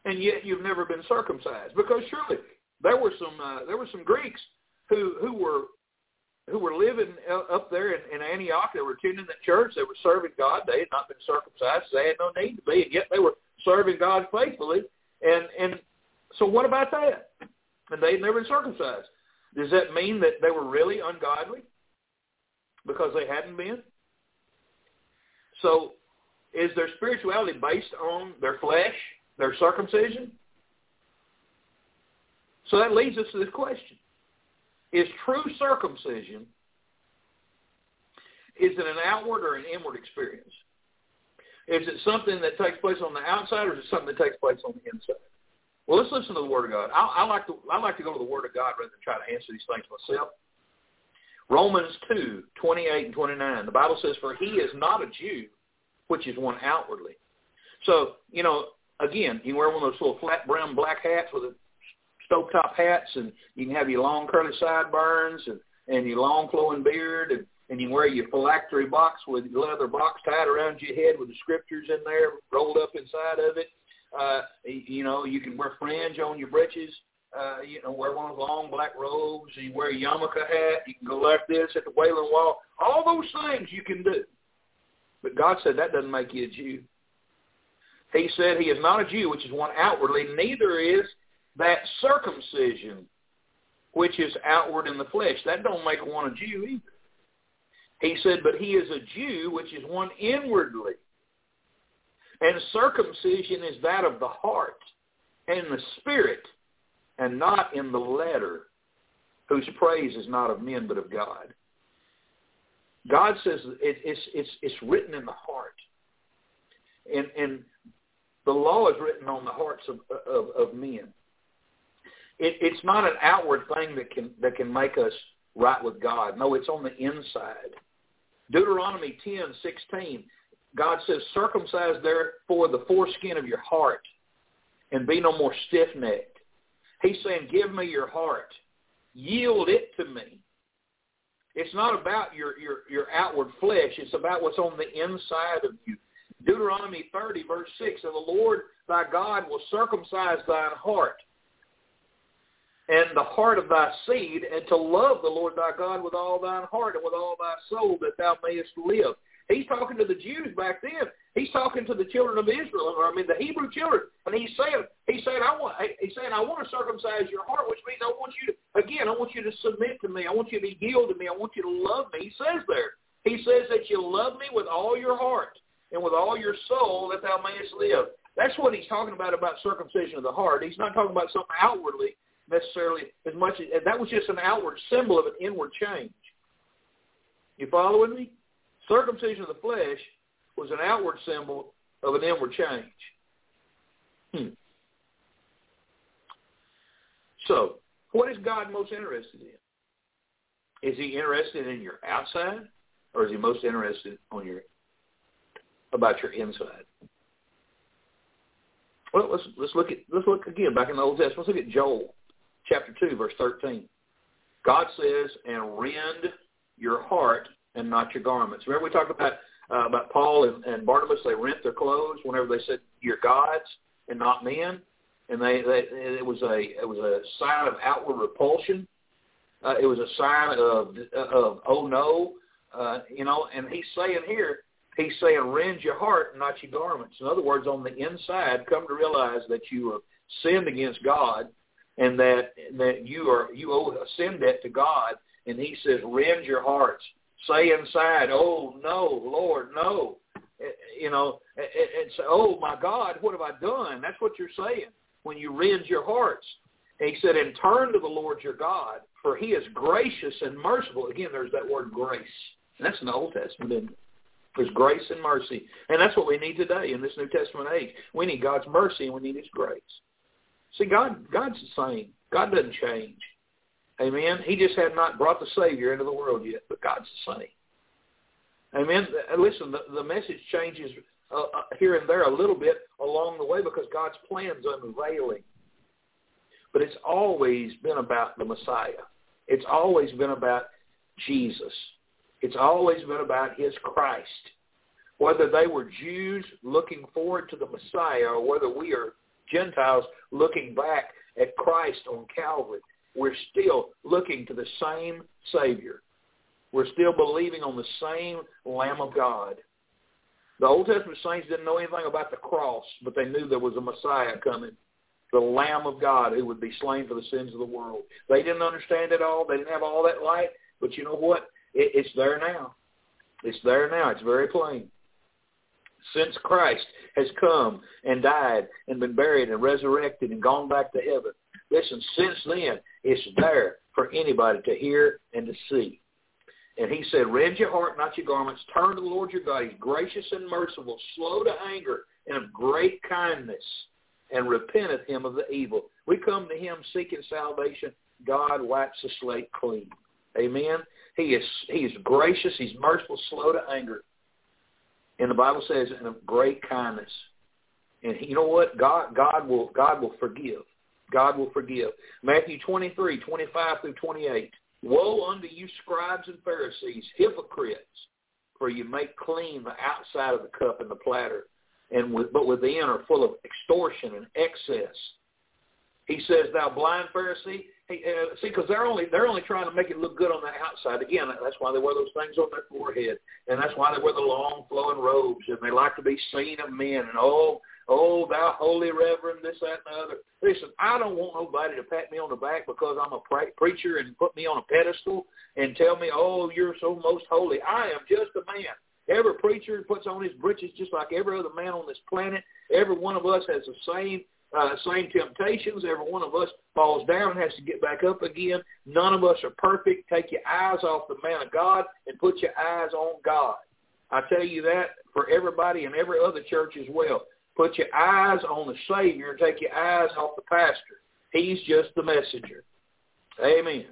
Speaker 2: and yet you've never been circumcised? Because surely there were some uh, there were some Greeks who who were who were living up there in, in Antioch. They were attending the church. They were serving God. They had not been circumcised. So they had no need to be, and yet they were serving God faithfully. And and so what about that? And they had never been circumcised. Does that mean that they were really ungodly because they hadn't been? So is their spirituality based on their flesh, their circumcision? So that leads us to this question. Is true circumcision, is it an outward or an inward experience? Is it something that takes place on the outside or is it something that takes place on the inside? Well, let's listen to the Word of God. I, I like to I like to go to the Word of God rather than try to answer these things myself. Romans two twenty eight and 29. The Bible says, For he is not a Jew, which is one outwardly. So, you know, again, you wear one of those little flat brim black hats with a stovetop hats, and you can have your long curly sideburns and, and your long flowing beard, and, and you wear your phylactery box with leather box tied around your head with the scriptures in there rolled up inside of it. Uh, you know, you can wear fringe on your breeches. Uh, you know, wear one of those long black robes. You wear a yarmulke hat. You can go like this at the Wailing Wall. All those things you can do. But God said that doesn't make you a Jew. He said he is not a Jew, which is one outwardly. Neither is that circumcision, which is outward in the flesh. That don't make one a Jew either. He said, but he is a Jew, which is one inwardly. And circumcision is that of the heart and the spirit, and not in the letter, whose praise is not of men but of God. God says it, it's, it's, it's written in the heart. And, and the law is written on the hearts of, of, of men. It, it's not an outward thing that can, that can make us right with God. No, it's on the inside. Deuteronomy 10, 16 God says, circumcise therefore the foreskin of your heart and be no more stiff-necked. He's saying, give me your heart. Yield it to me. It's not about your, your, your outward flesh. It's about what's on the inside of you. Deuteronomy 30, verse 6, And the Lord thy God will circumcise thine heart and the heart of thy seed, and to love the Lord thy God with all thine heart and with all thy soul, that thou mayest live. He's talking to the Jews back then. He's talking to the children of Israel, or I mean the Hebrew children, and he's saying, he's saying, I want, he's saying, I want to circumcise your heart, which means I want you to, again, I want you to submit to me. I want you to yield to me. I want you to love me. He says there, he says that you love me with all your heart and with all your soul that thou mayest live. That's what he's talking about about circumcision of the heart. He's not talking about something outwardly necessarily as much as that was just an outward symbol of an inward change. You following me? Circumcision of the flesh was an outward symbol of an inward change. Hmm. So, what is God most interested in? Is he interested in your outside, or is he most interested on your about your inside? Well, let's let's look at let's look again back in the Old Testament. Let's look at Joel chapter two, verse thirteen. God says, "And rend your heart and not your garments. Remember we talked about uh, about Paul and, and Barnabas. They rent their clothes whenever they said, "You're gods and not men," and they, they it was a it was a sign of outward repulsion. Uh, it was a sign of of oh no, uh, you know. And he's saying here, he's saying, "Rend your heart, and not your garments." In other words, on the inside, come to realize that you have sinned against God, and that that you are you owe a sin debt to God. And he says, "Rend your hearts." Say inside, oh, no, Lord, no. Eh, eh, you know, eh, and say, oh, my God, what have I done? That's what you're saying when you rend your hearts. And he said, and turn to the Lord your God, for he is gracious and merciful. Again, there's that word grace. And that's in the Old Testament, isn't it? There's grace and mercy. And that's what we need today in this New Testament age. We need God's mercy and we need his grace. See, God, God's the same. God doesn't change. Amen. He just had not brought the Savior into the world yet, but God's the same. Amen. Listen, the, the message changes uh, uh, here and there a little bit along the way because God's plan's unveiling. But it's always been about the Messiah. It's always been about Jesus. It's always been about his Christ. Whether they were Jews looking forward to the Messiah or whether we are Gentiles looking back at Christ on Calvary, we're still looking to the same Savior. We're still believing on the same Lamb of God. The Old Testament saints didn't know anything about the cross, but they knew there was a Messiah coming, the Lamb of God who would be slain for the sins of the world. They didn't understand it all. They didn't have all that light, but you know what? It, it's there now. It's there now. It's very plain. Since Christ has come and died and been buried and resurrected and gone back to heaven, listen, since then, it's there for anybody to hear and to see. And he said, rend your heart, not your garments. Turn to the Lord your God. He's gracious and merciful, slow to anger, and of great kindness, and repenteth him of the evil. We come to him seeking salvation. God wipes the slate clean. Amen. He is he is gracious. He's merciful, slow to anger. And the Bible says, and of great kindness. And you know what? God God will God will forgive. God will forgive. Matthew 23, 25 through 28. Woe unto you scribes and Pharisees, hypocrites, for you make clean the outside of the cup and the platter, and with, but within are full of extortion and excess. He says, "Thou blind Pharisee." Hey, uh, see, because they're only they're only trying to make it look good on the outside. Again, that's why they wear those things on their forehead, and that's why they wear the long flowing robes, and they like to be seen of men. And oh, oh, thou holy reverend, this, that, and the other. Listen, I don't want nobody to pat me on the back because I'm a pre- preacher and put me on a pedestal and tell me, oh, you're so most holy. I am just a man. Every preacher puts on his breeches just like every other man on this planet. Every one of us has the same uh, same temptations. Every one of us falls down and has to get back up again. None of us are perfect. Take your eyes off the man of God and put your eyes on God. I tell you that for everybody in every other church as well. Put your eyes on the Savior and take your eyes off the pastor. He's just the messenger. Amen.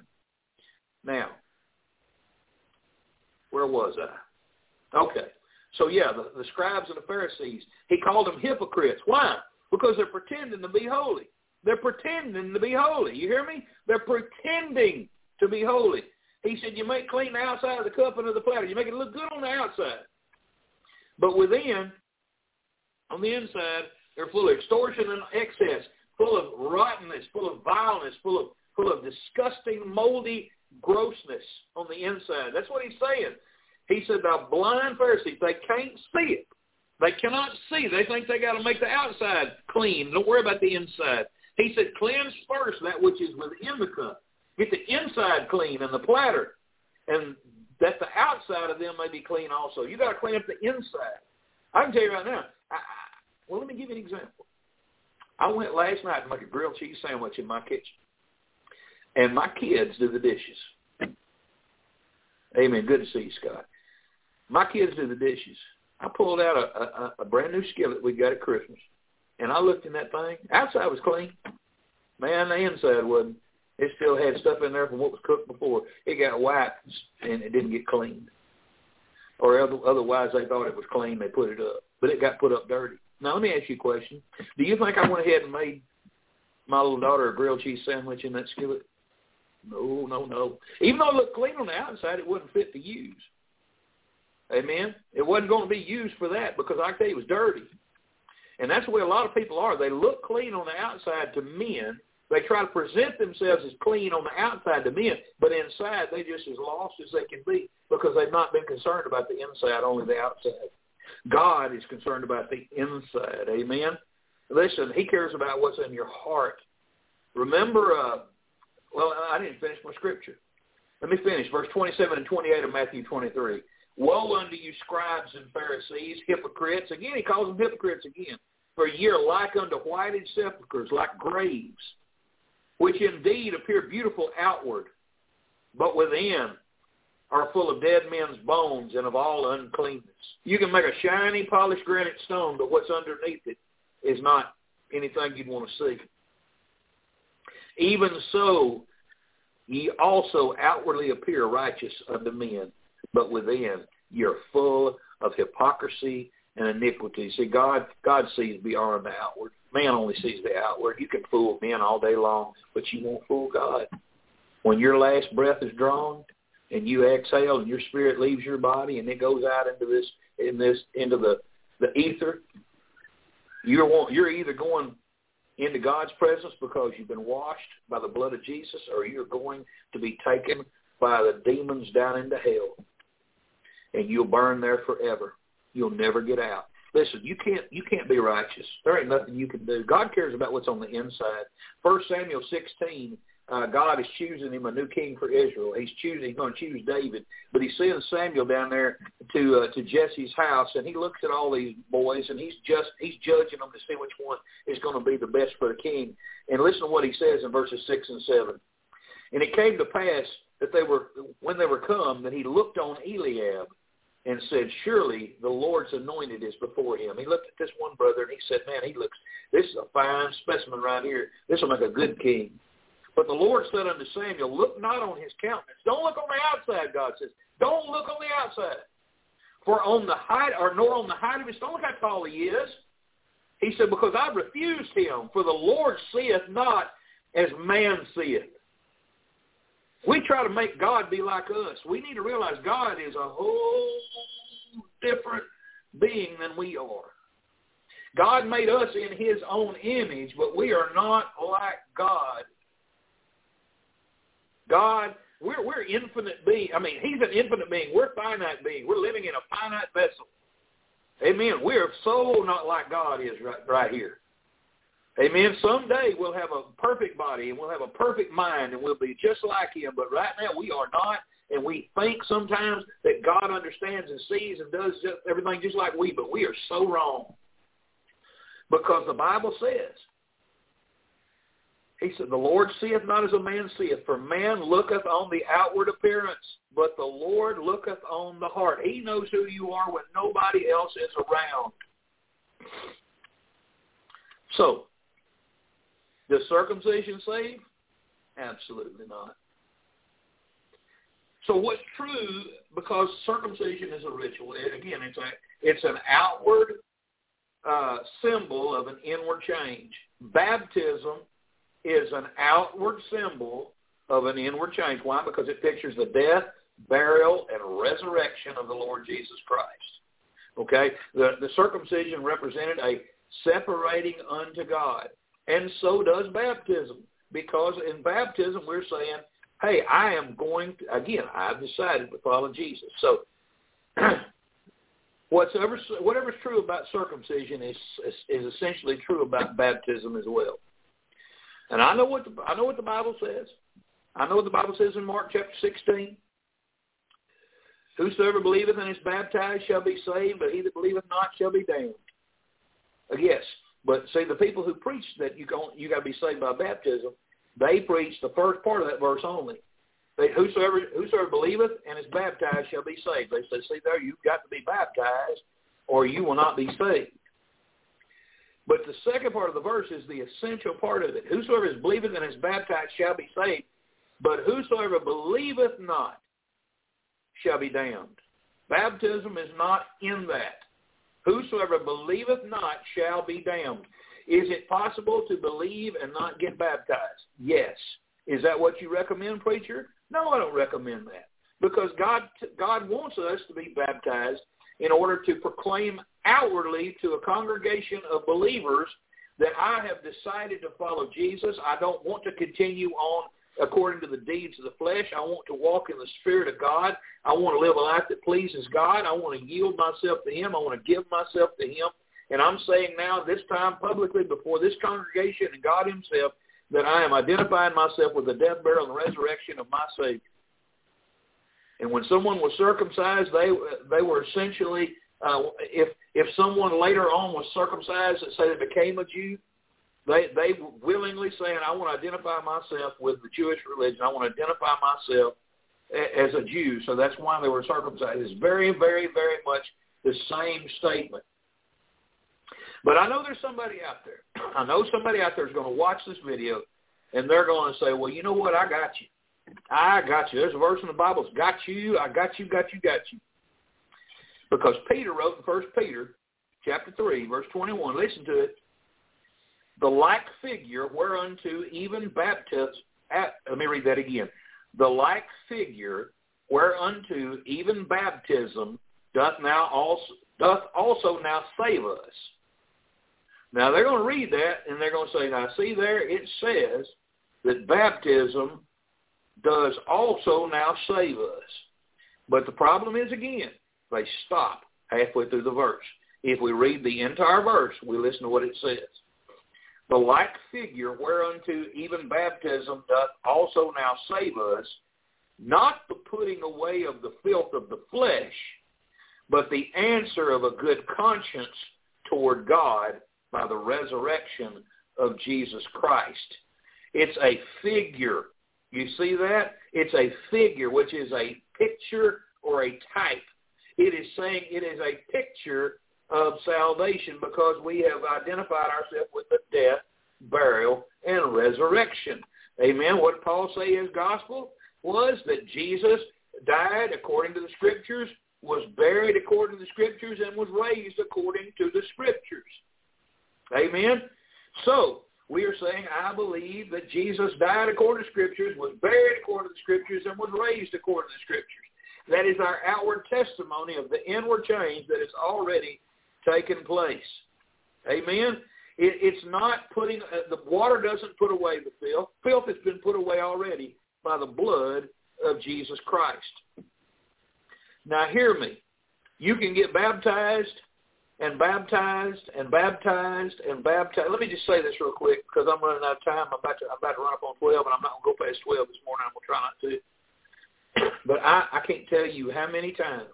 Speaker 2: Now, where was I? Okay. So yeah, the, the scribes and the Pharisees, he called them hypocrites. Why? Because they're pretending to be holy. They're pretending to be holy. You hear me? They're pretending to be holy. He said, you make clean the outside of the cup and of the platter. You make it look good on the outside. But within, on the inside, they're full of extortion and excess, full of rottenness, full of vileness, full of full of disgusting, moldy grossness on the inside. That's what he's saying. He said, the blind Pharisees, they can't see it. They cannot see. They think they got to make the outside clean. Don't worry about the inside. He said, cleanse first that which is within the cup. Get the inside clean and the platter, and that the outside of them may be clean also. You got to clean up the inside. I can tell you right now, I, well, let me give you an example. I went last night to make a grilled cheese sandwich in my kitchen, and my kids do the dishes. Amen. Good to see you, Scott. My kids do the dishes. I pulled out a, a, a brand new skillet we got at Christmas, and I looked in that thing. Outside was clean. Man, the inside wasn't. It still had stuff in there from what was cooked before. It got wiped, and it didn't get cleaned. Or other, otherwise, they thought it was clean. They put it up, but it got put up dirty. Now, let me ask you a question. Do you think I went ahead and made my little daughter a grilled cheese sandwich in that skillet? No, no, no. Even though it looked clean on the outside, it wasn't fit to use. Amen? It wasn't going to be used for that because I tell you, it was dirty. And that's the way a lot of people are. They look clean on the outside to men. They try to present themselves as clean on the outside to men, but inside they're just as lost as they can be because they've not been concerned about the inside, only the outside. God is concerned about the inside. Amen. Listen, he cares about what's in your heart. Remember, uh, well, I didn't finish my scripture. Let me finish. Verse 27 and 28 of Matthew 23. Woe unto you scribes and Pharisees, hypocrites. Again, he calls them hypocrites again. For ye are like unto whited sepulchres, like graves, which indeed appear beautiful outward, but within are full of dead men's bones and of all uncleanness. You can make a shiny, polished granite stone, but what's underneath it is not anything you'd want to see. Even so, ye also outwardly appear righteous unto men, but within you're full of hypocrisy and iniquity. See, God, God sees beyond the outward. Man only sees the outward. You can fool men all day long, but you won't fool God. When your last breath is drawn and you exhale and your spirit leaves your body and it goes out into this in this into the the ether, you're you're either going into God's presence because you've been washed by the blood of Jesus, or you're going to be taken by the demons down into hell, and you'll burn there forever. You'll never get out. Listen, you can't you can't be righteous. There ain't nothing you can do. God cares about what's on the inside. First Samuel sixteen uh, God is choosing him a new king for Israel. He's choosing, he's going to choose David, but he sends Samuel down there to uh, to Jesse's house, and he looks at all these boys, and he's just he's judging them to see which one is going to be the best for the king. And listen to what he says in verses six and seven. And it came to pass that they were when they were come that he looked on Eliab and said, Surely the Lord's anointed is before him. He looked at this one brother and he said, Man, he looks this is a fine specimen right here. This will make a good king. But the Lord said unto Samuel, look not on his countenance. Don't look on the outside, God says. Don't look on the outside. For on the height, or nor on the height of his, don't look how tall he is. He said, because I refused him, for the Lord seeth not as man seeth. We try to make God be like us. We need to realize God is a whole different being than we are. God made us in his own image, but we are not like God God, we're we're infinite being. I mean, He's an infinite being. We're finite being. We're living in a finite vessel. Amen. We're so not like God is right, right here. Amen. Someday we'll have a perfect body and we'll have a perfect mind and we'll be just like Him. But right now we are not, and we think sometimes that God understands and sees and does just everything just like we. But we are so wrong because the Bible says he said, The Lord seeth not as a man seeth, for man looketh on the outward appearance, but the Lord looketh on the heart. He knows who you are when nobody else is around. So, does circumcision save? Absolutely not. So what's true, because circumcision is a ritual, again, it's, a, it's an outward uh, symbol of an inward change. Baptism is an outward symbol of an inward change. Why? Because it pictures the death, burial, and resurrection of the Lord Jesus Christ. Okay? The, the circumcision represented a separating unto God. And so does baptism. Because in baptism we're saying, hey, I am going to, again, I've decided to follow Jesus. So whatever, whatever's true about circumcision is, is, is essentially true about baptism as well. And I know what the, I know what the Bible says. I know what the Bible says in Mark chapter 16. Whosoever believeth and is baptized shall be saved, but he that believeth not shall be damned. Uh, yes, but see, the people who preach that you you got to be saved by baptism, they preach the first part of that verse only. They, whosoever whosoever believeth and is baptized shall be saved. They say, see there, you've got to be baptized, or you will not be saved. But the second part of the verse is the essential part of it. Whosoever is believeth and is baptized shall be saved, but whosoever believeth not shall be damned. Baptism is not in that. Whosoever believeth not shall be damned. Is it possible to believe and not get baptized? Yes. Is that what you recommend, preacher? No, I don't recommend that. Because God, God wants us to be baptized in order to proclaim outwardly to a congregation of believers that I have decided to follow Jesus. I don't want to continue on according to the deeds of the flesh. I want to walk in the Spirit of God. I want to live a life that pleases God. I want to yield myself to Him. I want to give myself to Him. And I'm saying now, this time publicly before this congregation and God Himself, that I am identifying myself with the death, burial, and resurrection of my Savior. And when someone was circumcised, they they were essentially uh, if if someone later on was circumcised that say they became a Jew, they they willingly saying, I want to identify myself with the Jewish religion. I want to identify myself as a Jew, so that's why they were circumcised. It's very, very, very much the same statement. But I know there's somebody out there. I know somebody out there is going to watch this video, and they're going to say, well, you know what? I got you. I got you. There's a verse in the Bible. It's got you. I got you, got you, got you. Because Peter wrote in First Peter chapter 3, verse 21. Listen to it. The like figure whereunto even baptism, let me read that again. The like figure whereunto even baptism doth now also doth also now save us. Now they're going to read that and they're going to say, now see there it says that baptism does also now save us. But the problem is again, they stop halfway through the verse. If we read the entire verse, we listen to what it says. The like figure whereunto even baptism doth also now save us, not the putting away of the filth of the flesh, but the answer of a good conscience toward God by the resurrection of Jesus Christ. It's a figure. You see that? It's a figure, which is a picture or a type. It is saying it is a picture of salvation because we have identified ourselves with the death, burial, and resurrection. Amen. What Paul say his gospel was that Jesus died according to the scriptures, was buried according to the scriptures, and was raised according to the scriptures. Amen. So we are saying, I believe that Jesus died according to the scriptures, was buried according to the scriptures, and was raised according to the scriptures. That is our outward testimony of the inward change that has already taken place. Amen. It, it's not putting uh, the water doesn't put away the filth. Filth has been put away already by the blood of Jesus Christ. Now hear me. You can get baptized and baptized and baptized and baptized. Let me just say this real quick because I'm running out of time. I'm about to, I'm about to run up on 12, and I'm not going to go past 12 this morning. I'm going to try not to. But I, I can't tell you how many times,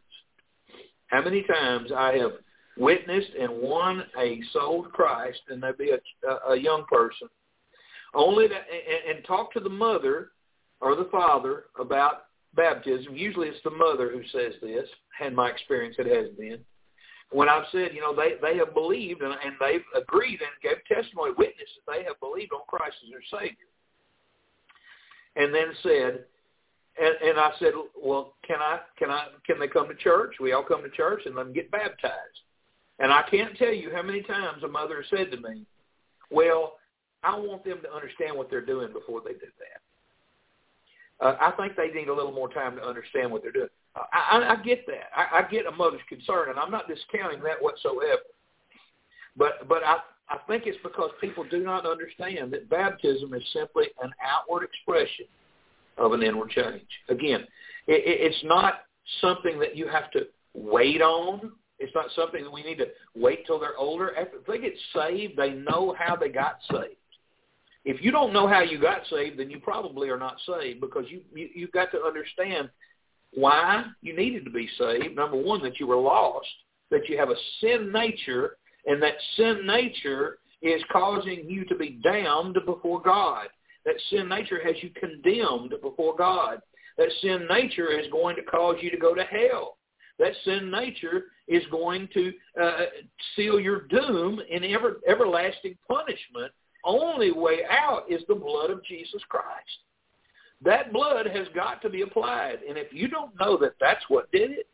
Speaker 2: how many times I have witnessed and won a soul to Christ, and there be a, a, a young person, only to, and, and talk to the mother or the father about baptism. Usually it's the mother who says this, and my experience it has been. When I've said, you know, they, they have believed and, and they've agreed and gave testimony, witness that they have believed on Christ as their Savior. And then said, and, and I said, well, can I, can I, can they come to church? We all come to church and let them get baptized. And I can't tell you how many times a mother said to me, well, I want them to understand what they're doing before they do that. Uh, I think they need a little more time to understand what they're doing. I, I, I get that. I, I get a mother's concern, and I'm not discounting that whatsoever. But but I I think it's because people do not understand that baptism is simply an outward expression of an inward change. Again, it, it's not something that you have to wait on. It's not something that we need to wait till they're older. After they get saved, they know how they got saved. If you don't know how you got saved, then you probably are not saved because you, you you've got to understand why you needed to be saved. Number one, that you were lost, that you have a sin nature, and that sin nature is causing you to be damned before God. That sin nature has you condemned before God. That sin nature is going to cause you to go to hell. That sin nature is going to uh, seal your doom in ever, everlasting punishment. Only way out is the blood of Jesus Christ. That blood has got to be applied. And if you don't know that that's what did it,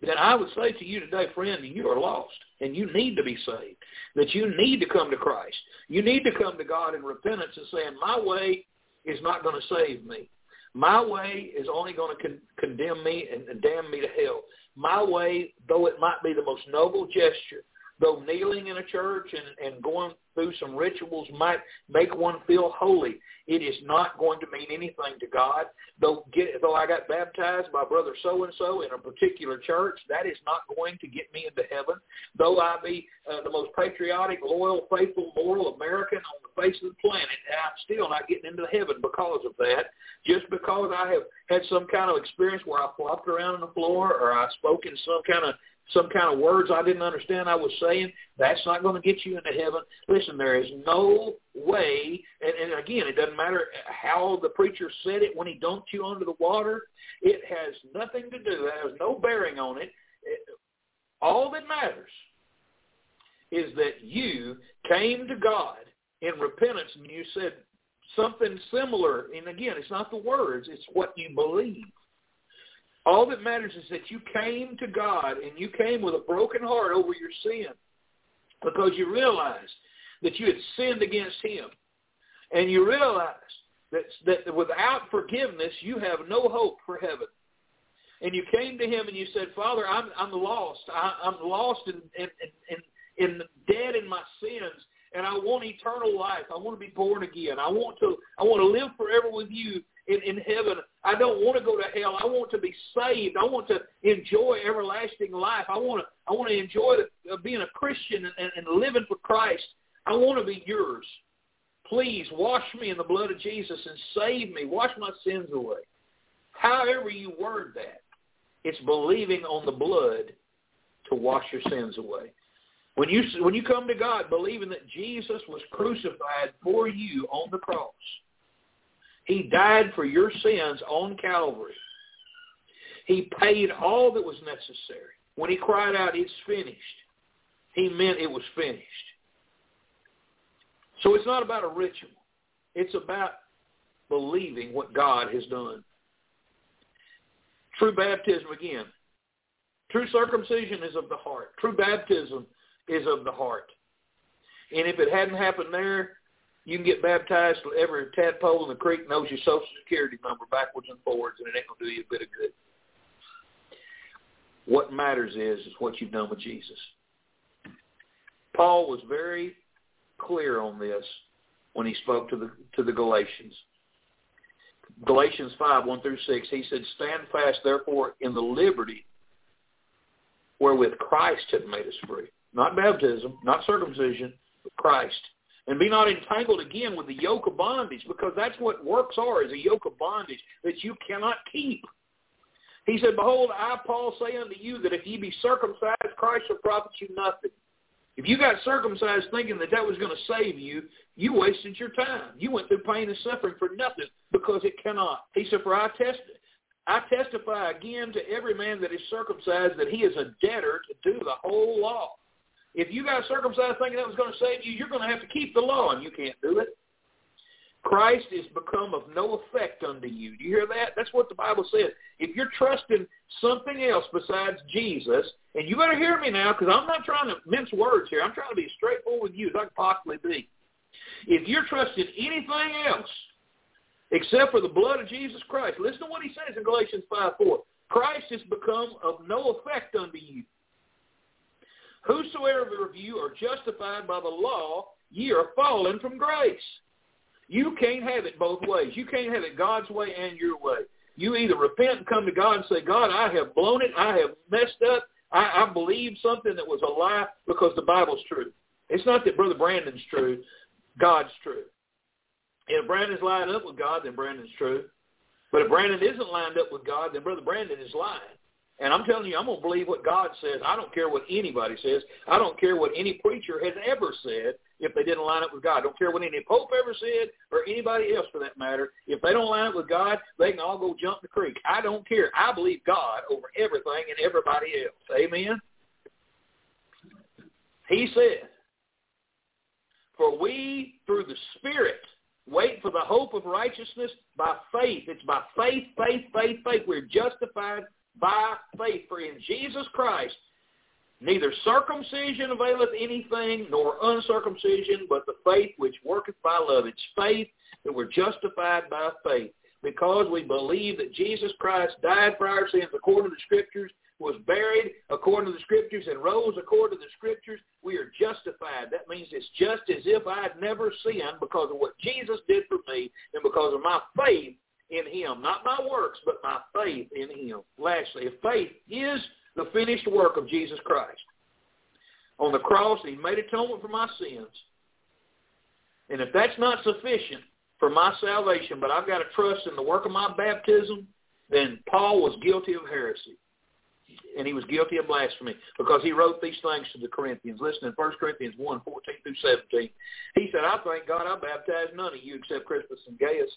Speaker 2: then I would say to you today, friend, you are lost and you need to be saved. That you need to come to Christ. You need to come to God in repentance and saying, my way is not going to save me. My way is only going to con- condemn me and, and damn me to hell. My way, though it might be the most noble gesture, though kneeling in a church and, and going through some rituals might make one feel holy, it is not going to mean anything to God. Though get, though I got baptized by brother so and so in a particular church, that is not going to get me into heaven. Though I be uh, the most patriotic, loyal, faithful, moral American on the face of the planet, I'm still not getting into heaven because of that. Just because I have had some kind of experience where I flopped around on the floor or I spoke in some kind of some kind of words I didn't understand I was saying, that's not going to get you into heaven. Listen, there is no way, and, and again, it doesn't matter how the preacher said it when he dunked you under the water. It has nothing to do. It has no bearing on it. it all that matters is that you came to God in repentance and you said something similar. And again, it's not the words, it's what you believe. All that matters is that you came to God and you came with a broken heart over your sin because you realized that you had sinned against him. And you realized that, that without forgiveness, you have no hope for heaven. And you came to him and you said, Father, I'm, I'm lost. I, I'm lost and, and, and, and dead in my sins and I want eternal life. I want to be born again. I want to I want to live forever with you in, in heaven. I don't want to go to hell. I want to be saved. I want to enjoy everlasting life. I want to I want to enjoy the, uh, being a Christian and, and living for Christ. I want to be yours. Please wash me in the blood of Jesus and save me. Wash my sins away. However you word that, it's believing on the blood to wash your sins away. When you when you come to God believing that Jesus was crucified for you on the cross, he died for your sins on Calvary. He paid all that was necessary. When he cried out, "It's finished," he meant it was finished. So it's not about a ritual. It's about believing what God has done. True baptism again. True circumcision is of the heart. True baptism is of the heart. And if it hadn't happened there, you can get baptized till every tadpole in the creek knows your social security number backwards and forwards, and it ain't to do you a bit of good. What matters is, is what you've done with Jesus. Paul was very clear on this when he spoke to the to the Galatians. Galatians 5, 1 through 6, he said, Stand fast, therefore, in the liberty wherewith Christ hath made us free not baptism, not circumcision, but Christ. And be not entangled again with the yoke of bondage, because that's what works are, is a yoke of bondage that you cannot keep. He said, Behold, I, Paul, say unto you that if ye be circumcised, Christ shall profit you nothing. If you got circumcised thinking that that was going to save you, you wasted your time. You went through pain and suffering for nothing because it cannot. He said, For I test I testify again to every man that is circumcised that he is a debtor to do the whole law. If you got circumcised thinking that was going to save you, you're going to have to keep the law, and you can't do it. Christ is become of no effect unto you. Do you hear that? That's what the Bible says. If you're trusting something else besides Jesus, and you better hear me now because I'm not trying to mince words here. I'm trying to be straightforward with you as I can possibly be. If you're trusting anything else except for the blood of Jesus Christ, listen to what he says in Galatians 5, 4. Christ has become of no effect unto you. Whosoever of you are justified by the law, ye are fallen from grace. You can't have it both ways. You can't have it God's way and your way. You either repent and come to God and say, God, I have blown it. I have messed up. I, I believed something that was a lie because the Bible's true. It's not that Brother Brandon's true. God's true. If Brandon's lined up with God, then Brandon's true. But if Brandon isn't lined up with God, then Brother Brandon is lying. And I'm telling you, I'm going to believe what God says. I don't care what anybody says. I don't care what any preacher has ever said if they didn't line up with God. I don't care what any pope ever said or anybody else for that matter. If they don't line up with God, they can all go jump the creek. I don't care. I believe God over everything and everybody else. Amen? He said, For we, through the Spirit, wait for the hope of righteousness by faith. It's by faith, faith, faith, faith. We're justified by faith. For in Jesus Christ neither circumcision availeth anything, nor uncircumcision, but the faith which worketh by love. It's faith that we're justified by faith. Because we believe that Jesus Christ died for our sins according to the Scriptures, was buried according to the Scriptures, and rose according to the Scriptures, we are justified. That means it's just as if I had never sinned because of what Jesus did for me and because of my faith in him. Not my works, but my faith in him. Lastly, if faith is the finished work of Jesus Christ. On the cross, he made atonement for my sins. And if that's not sufficient for my salvation, but I've got to trust in the work of my baptism, then Paul was guilty of heresy. and he was guilty of blasphemy because he wrote these things to the Corinthians. Listen in 1 Corinthians 1, 14 through 17. He said, I thank God I baptized none of you except Crispus and Gaius,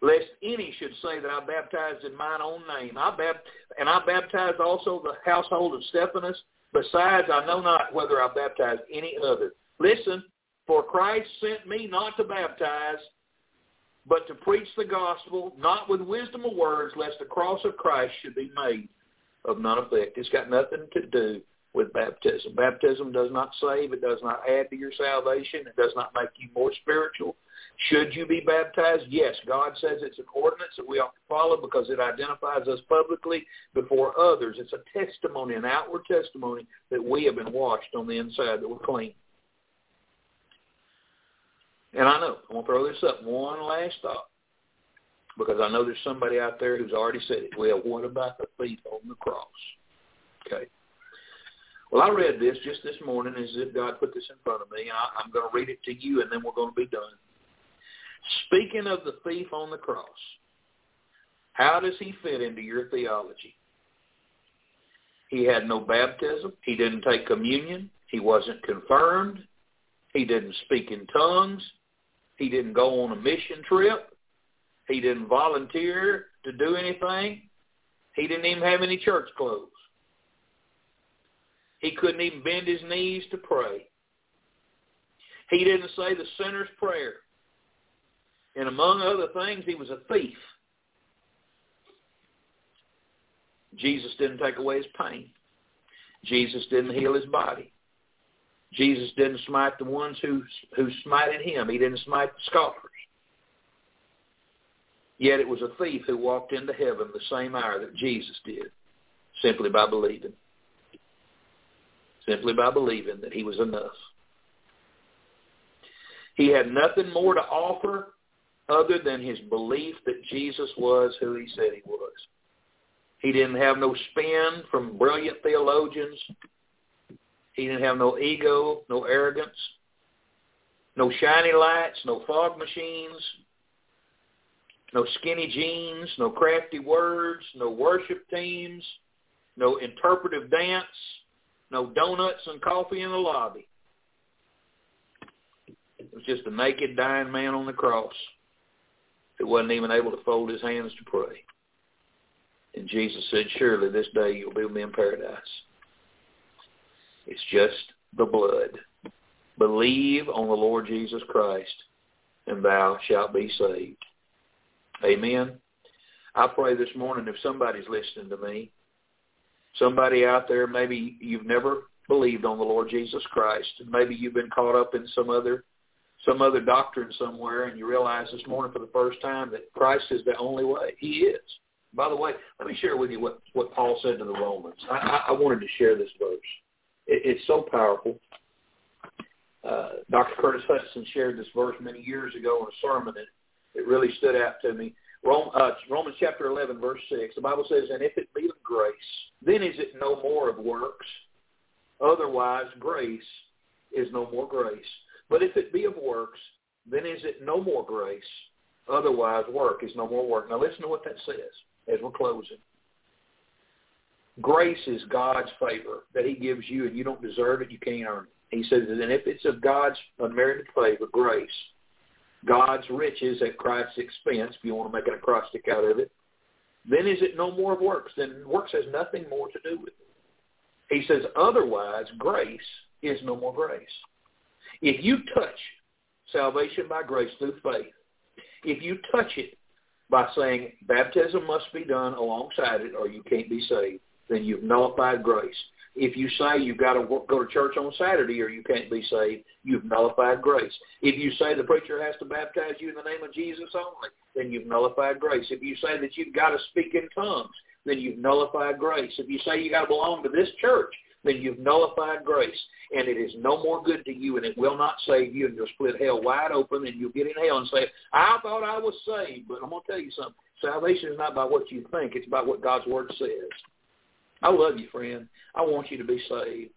Speaker 2: lest any should say that I baptized in mine own name. I bapt- and I baptized also the household of Stephanas. Besides, I know not whether I baptized any other. Listen, for Christ sent me not to baptize, but to preach the gospel, not with wisdom of words, lest the cross of Christ should be made of none effect. It's got nothing to do with baptism. Baptism does not save. It does not add to your salvation. It does not make you more spiritual. Should you be baptized? Yes. God says it's an ordinance that we ought to follow because it identifies us publicly before others. It's a testimony, an outward testimony that we have been washed on the inside, that we're clean. And I know, I'm going to throw this up, one last thought, because I know there's somebody out there who's already said it. Well, what about the thief on the cross? Okay. Well, I read this just this morning as if God put this in front of me, and I, I'm going to read it to you, and then we're going to be done. Speaking of the thief on the cross, how does he fit into your theology? He had no baptism. He didn't take communion. He wasn't confirmed. He didn't speak in tongues. He didn't go on a mission trip. He didn't volunteer to do anything. He didn't even have any church clothes. He couldn't even bend his knees to pray. He didn't say the sinner's prayer. And among other things, he was a thief. Jesus didn't take away his pain. Jesus didn't heal his body. Jesus didn't smite the ones who who smited him. He didn't smite the scoffers. Yet it was a thief who walked into heaven the same hour that Jesus did, simply by believing. Simply by believing that he was enough. He had nothing more to offer other than his belief that Jesus was who he said he was. He didn't have no spin from brilliant theologians he didn't have no ego, no arrogance, no shiny lights, no fog machines, no skinny jeans, no crafty words, no worship teams, no interpretive dance, no donuts and coffee in the lobby. It was just a naked, dying man on the cross who wasn't even able to fold his hands to pray. And Jesus said, surely this day you'll be with me in paradise. It's just the blood. Believe on the Lord Jesus Christ, and thou shalt be saved. Amen. I pray this morning if somebody's listening to me, somebody out there, maybe you've never believed on the Lord Jesus Christ, and maybe you've been caught up in some other some other doctrine somewhere, and you realize this morning for the first time that Christ is the only way. He is. By the way, let me share with you what, what Paul said to the Romans. I, I, I wanted to share this verse. It, it's so powerful. Uh, Dr. Curtis Hutson shared this verse many years ago in a sermon, and it really stood out to me. Rome, uh, Romans chapter 11, verse 6, the Bible says, And if it be of grace, then is it no more of works. Otherwise, grace is no more grace. But if it be of works, then is it no more grace. Otherwise, work is no more work. Now listen to what that says as we're closing. Grace is God's favor that he gives you and you don't deserve it, you can't earn it. He says, and if it's of God's unmerited favor, grace, God's riches at Christ's expense, if you want to make an acrostic out of it, then is it no more of works? Then works has nothing more to do with it. He says, otherwise, grace is no more grace. If you touch salvation by grace through faith, if you touch it by saying baptism must be done alongside it or you can't be saved, then you've nullified grace. If you say you've got to go to church on Saturday or you can't be saved, you've nullified grace. If you say the preacher has to baptize you in the name of Jesus only, then you've nullified grace. If you say that you've got to speak in tongues, then you've nullified grace. If you say you got to belong to this church, then you've nullified grace. And it is no more good to you, and it will not save you, and you'll split hell wide open, and you'll get in hell and say, I thought I was saved. But I'm going to tell you something. Salvation is not about what you think. It's about what God's Word says. I love you, friend. I want you to be saved.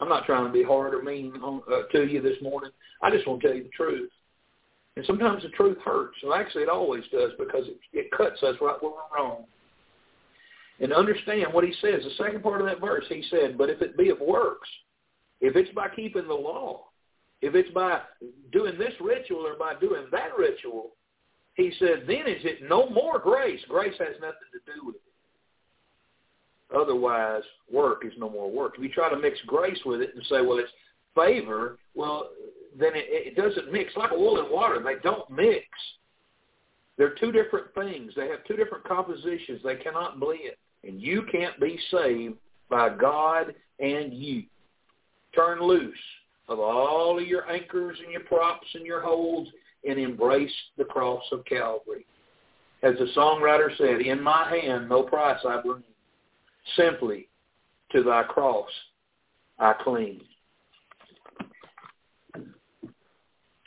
Speaker 2: I'm not trying to be hard or mean on, uh, to you this morning. I just want to tell you the truth. And sometimes the truth hurts. Well, actually, it always does because it, it cuts us right where we're wrong. And understand what he says. The second part of that verse, he said, but if it be of works, if it's by keeping the law, if it's by doing this ritual or by doing that ritual, he said, then is it no more grace? Grace has nothing to do with it. Otherwise, work is no more work. If you try to mix grace with it and say, well, it's favor, well, then it, it doesn't mix. Like oil and water, they don't mix. They're two different things. They have two different compositions. They cannot blend. And you can't be saved by God and you. Turn loose of all of your anchors and your props and your holds and embrace the cross of Calvary. As the songwriter said, in my hand no price I bring. Simply to thy cross I cling.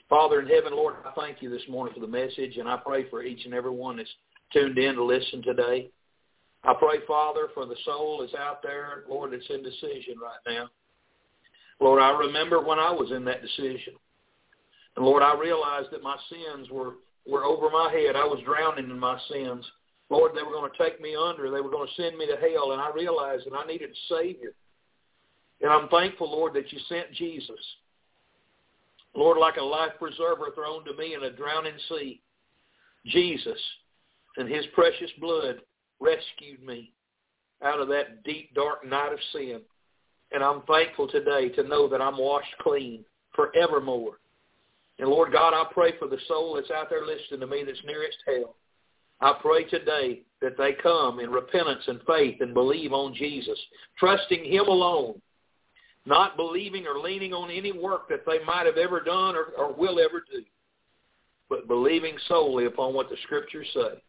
Speaker 2: Father in heaven, Lord, I thank you this morning for the message, and I pray for each and every one that's tuned in to listen today. I pray, Father, for the soul that's out there, Lord, that's in decision right now. Lord, I remember when I was in that decision. And Lord, I realized that my sins were, were over my head. I was drowning in my sins. Lord, they were going to take me under. They were going to send me to hell. And I realized that I needed a Savior. And I'm thankful, Lord, that you sent Jesus. Lord, like a life preserver thrown to me in a drowning sea. Jesus and his precious blood rescued me out of that deep, dark night of sin. And I'm thankful today to know that I'm washed clean forevermore. And Lord God, I pray for the soul that's out there listening to me that's nearest hell. I pray today that they come in repentance and faith and believe on Jesus, trusting him alone, not believing or leaning on any work that they might have ever done or, or will ever do, but believing solely upon what the scriptures say.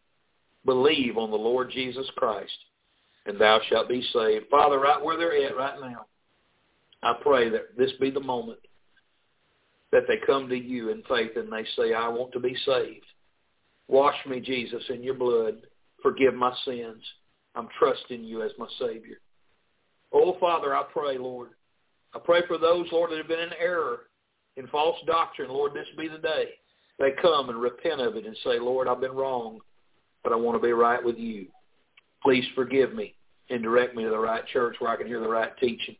Speaker 2: Believe on the Lord Jesus Christ, and thou shalt be saved. Father, right where they're at right now, I pray that this be the moment that they come to you in faith and they say, I want to be saved. Wash me, Jesus, in your blood. Forgive my sins. I'm trusting you as my Savior. Oh, Father, I pray, Lord. I pray for those, Lord, that have been in error, in false doctrine. Lord, this be the day. They come and repent of it and say, Lord, I've been wrong, but I want to be right with you. Please forgive me and direct me to the right church where I can hear the right teaching.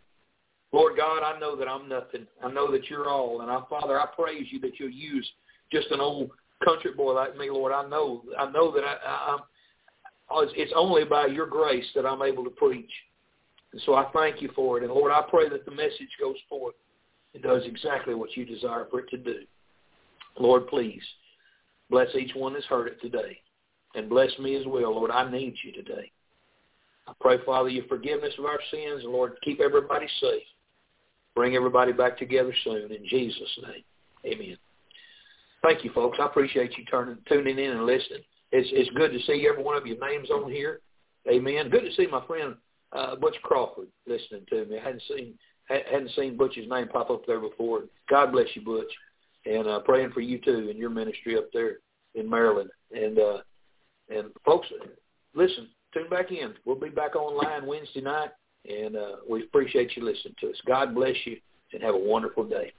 Speaker 2: Lord God, I know that I'm nothing. I know that you're all. And I, Father, I praise you that you'll use just an old country boy like me, Lord. I know, I know that I, I, I'm, it's only by your grace that I'm able to preach. And so I thank you for it. And Lord, I pray that the message goes forth and does exactly what you desire for it to do. Lord, please bless each one that's heard it today. And bless me as well, Lord. I need you today. I pray, Father, your forgiveness of our sins. And Lord, keep everybody safe. Bring everybody back together soon. In Jesus' name, amen. Thank you, folks. I appreciate you turning, tuning in and listening. It's, it's good to see every one of your names on here. Amen. Good to see my friend uh, Butch Crawford listening to me. I hadn't seen hadn't seen Butch's name pop up there before. God bless you, Butch, and uh, praying for you too in your ministry up there in Maryland. And uh, and folks, listen, tune back in. We'll be back online Wednesday night and uh, we appreciate you listening to us. God bless you, and have a wonderful day.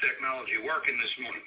Speaker 2: Technology working this morning.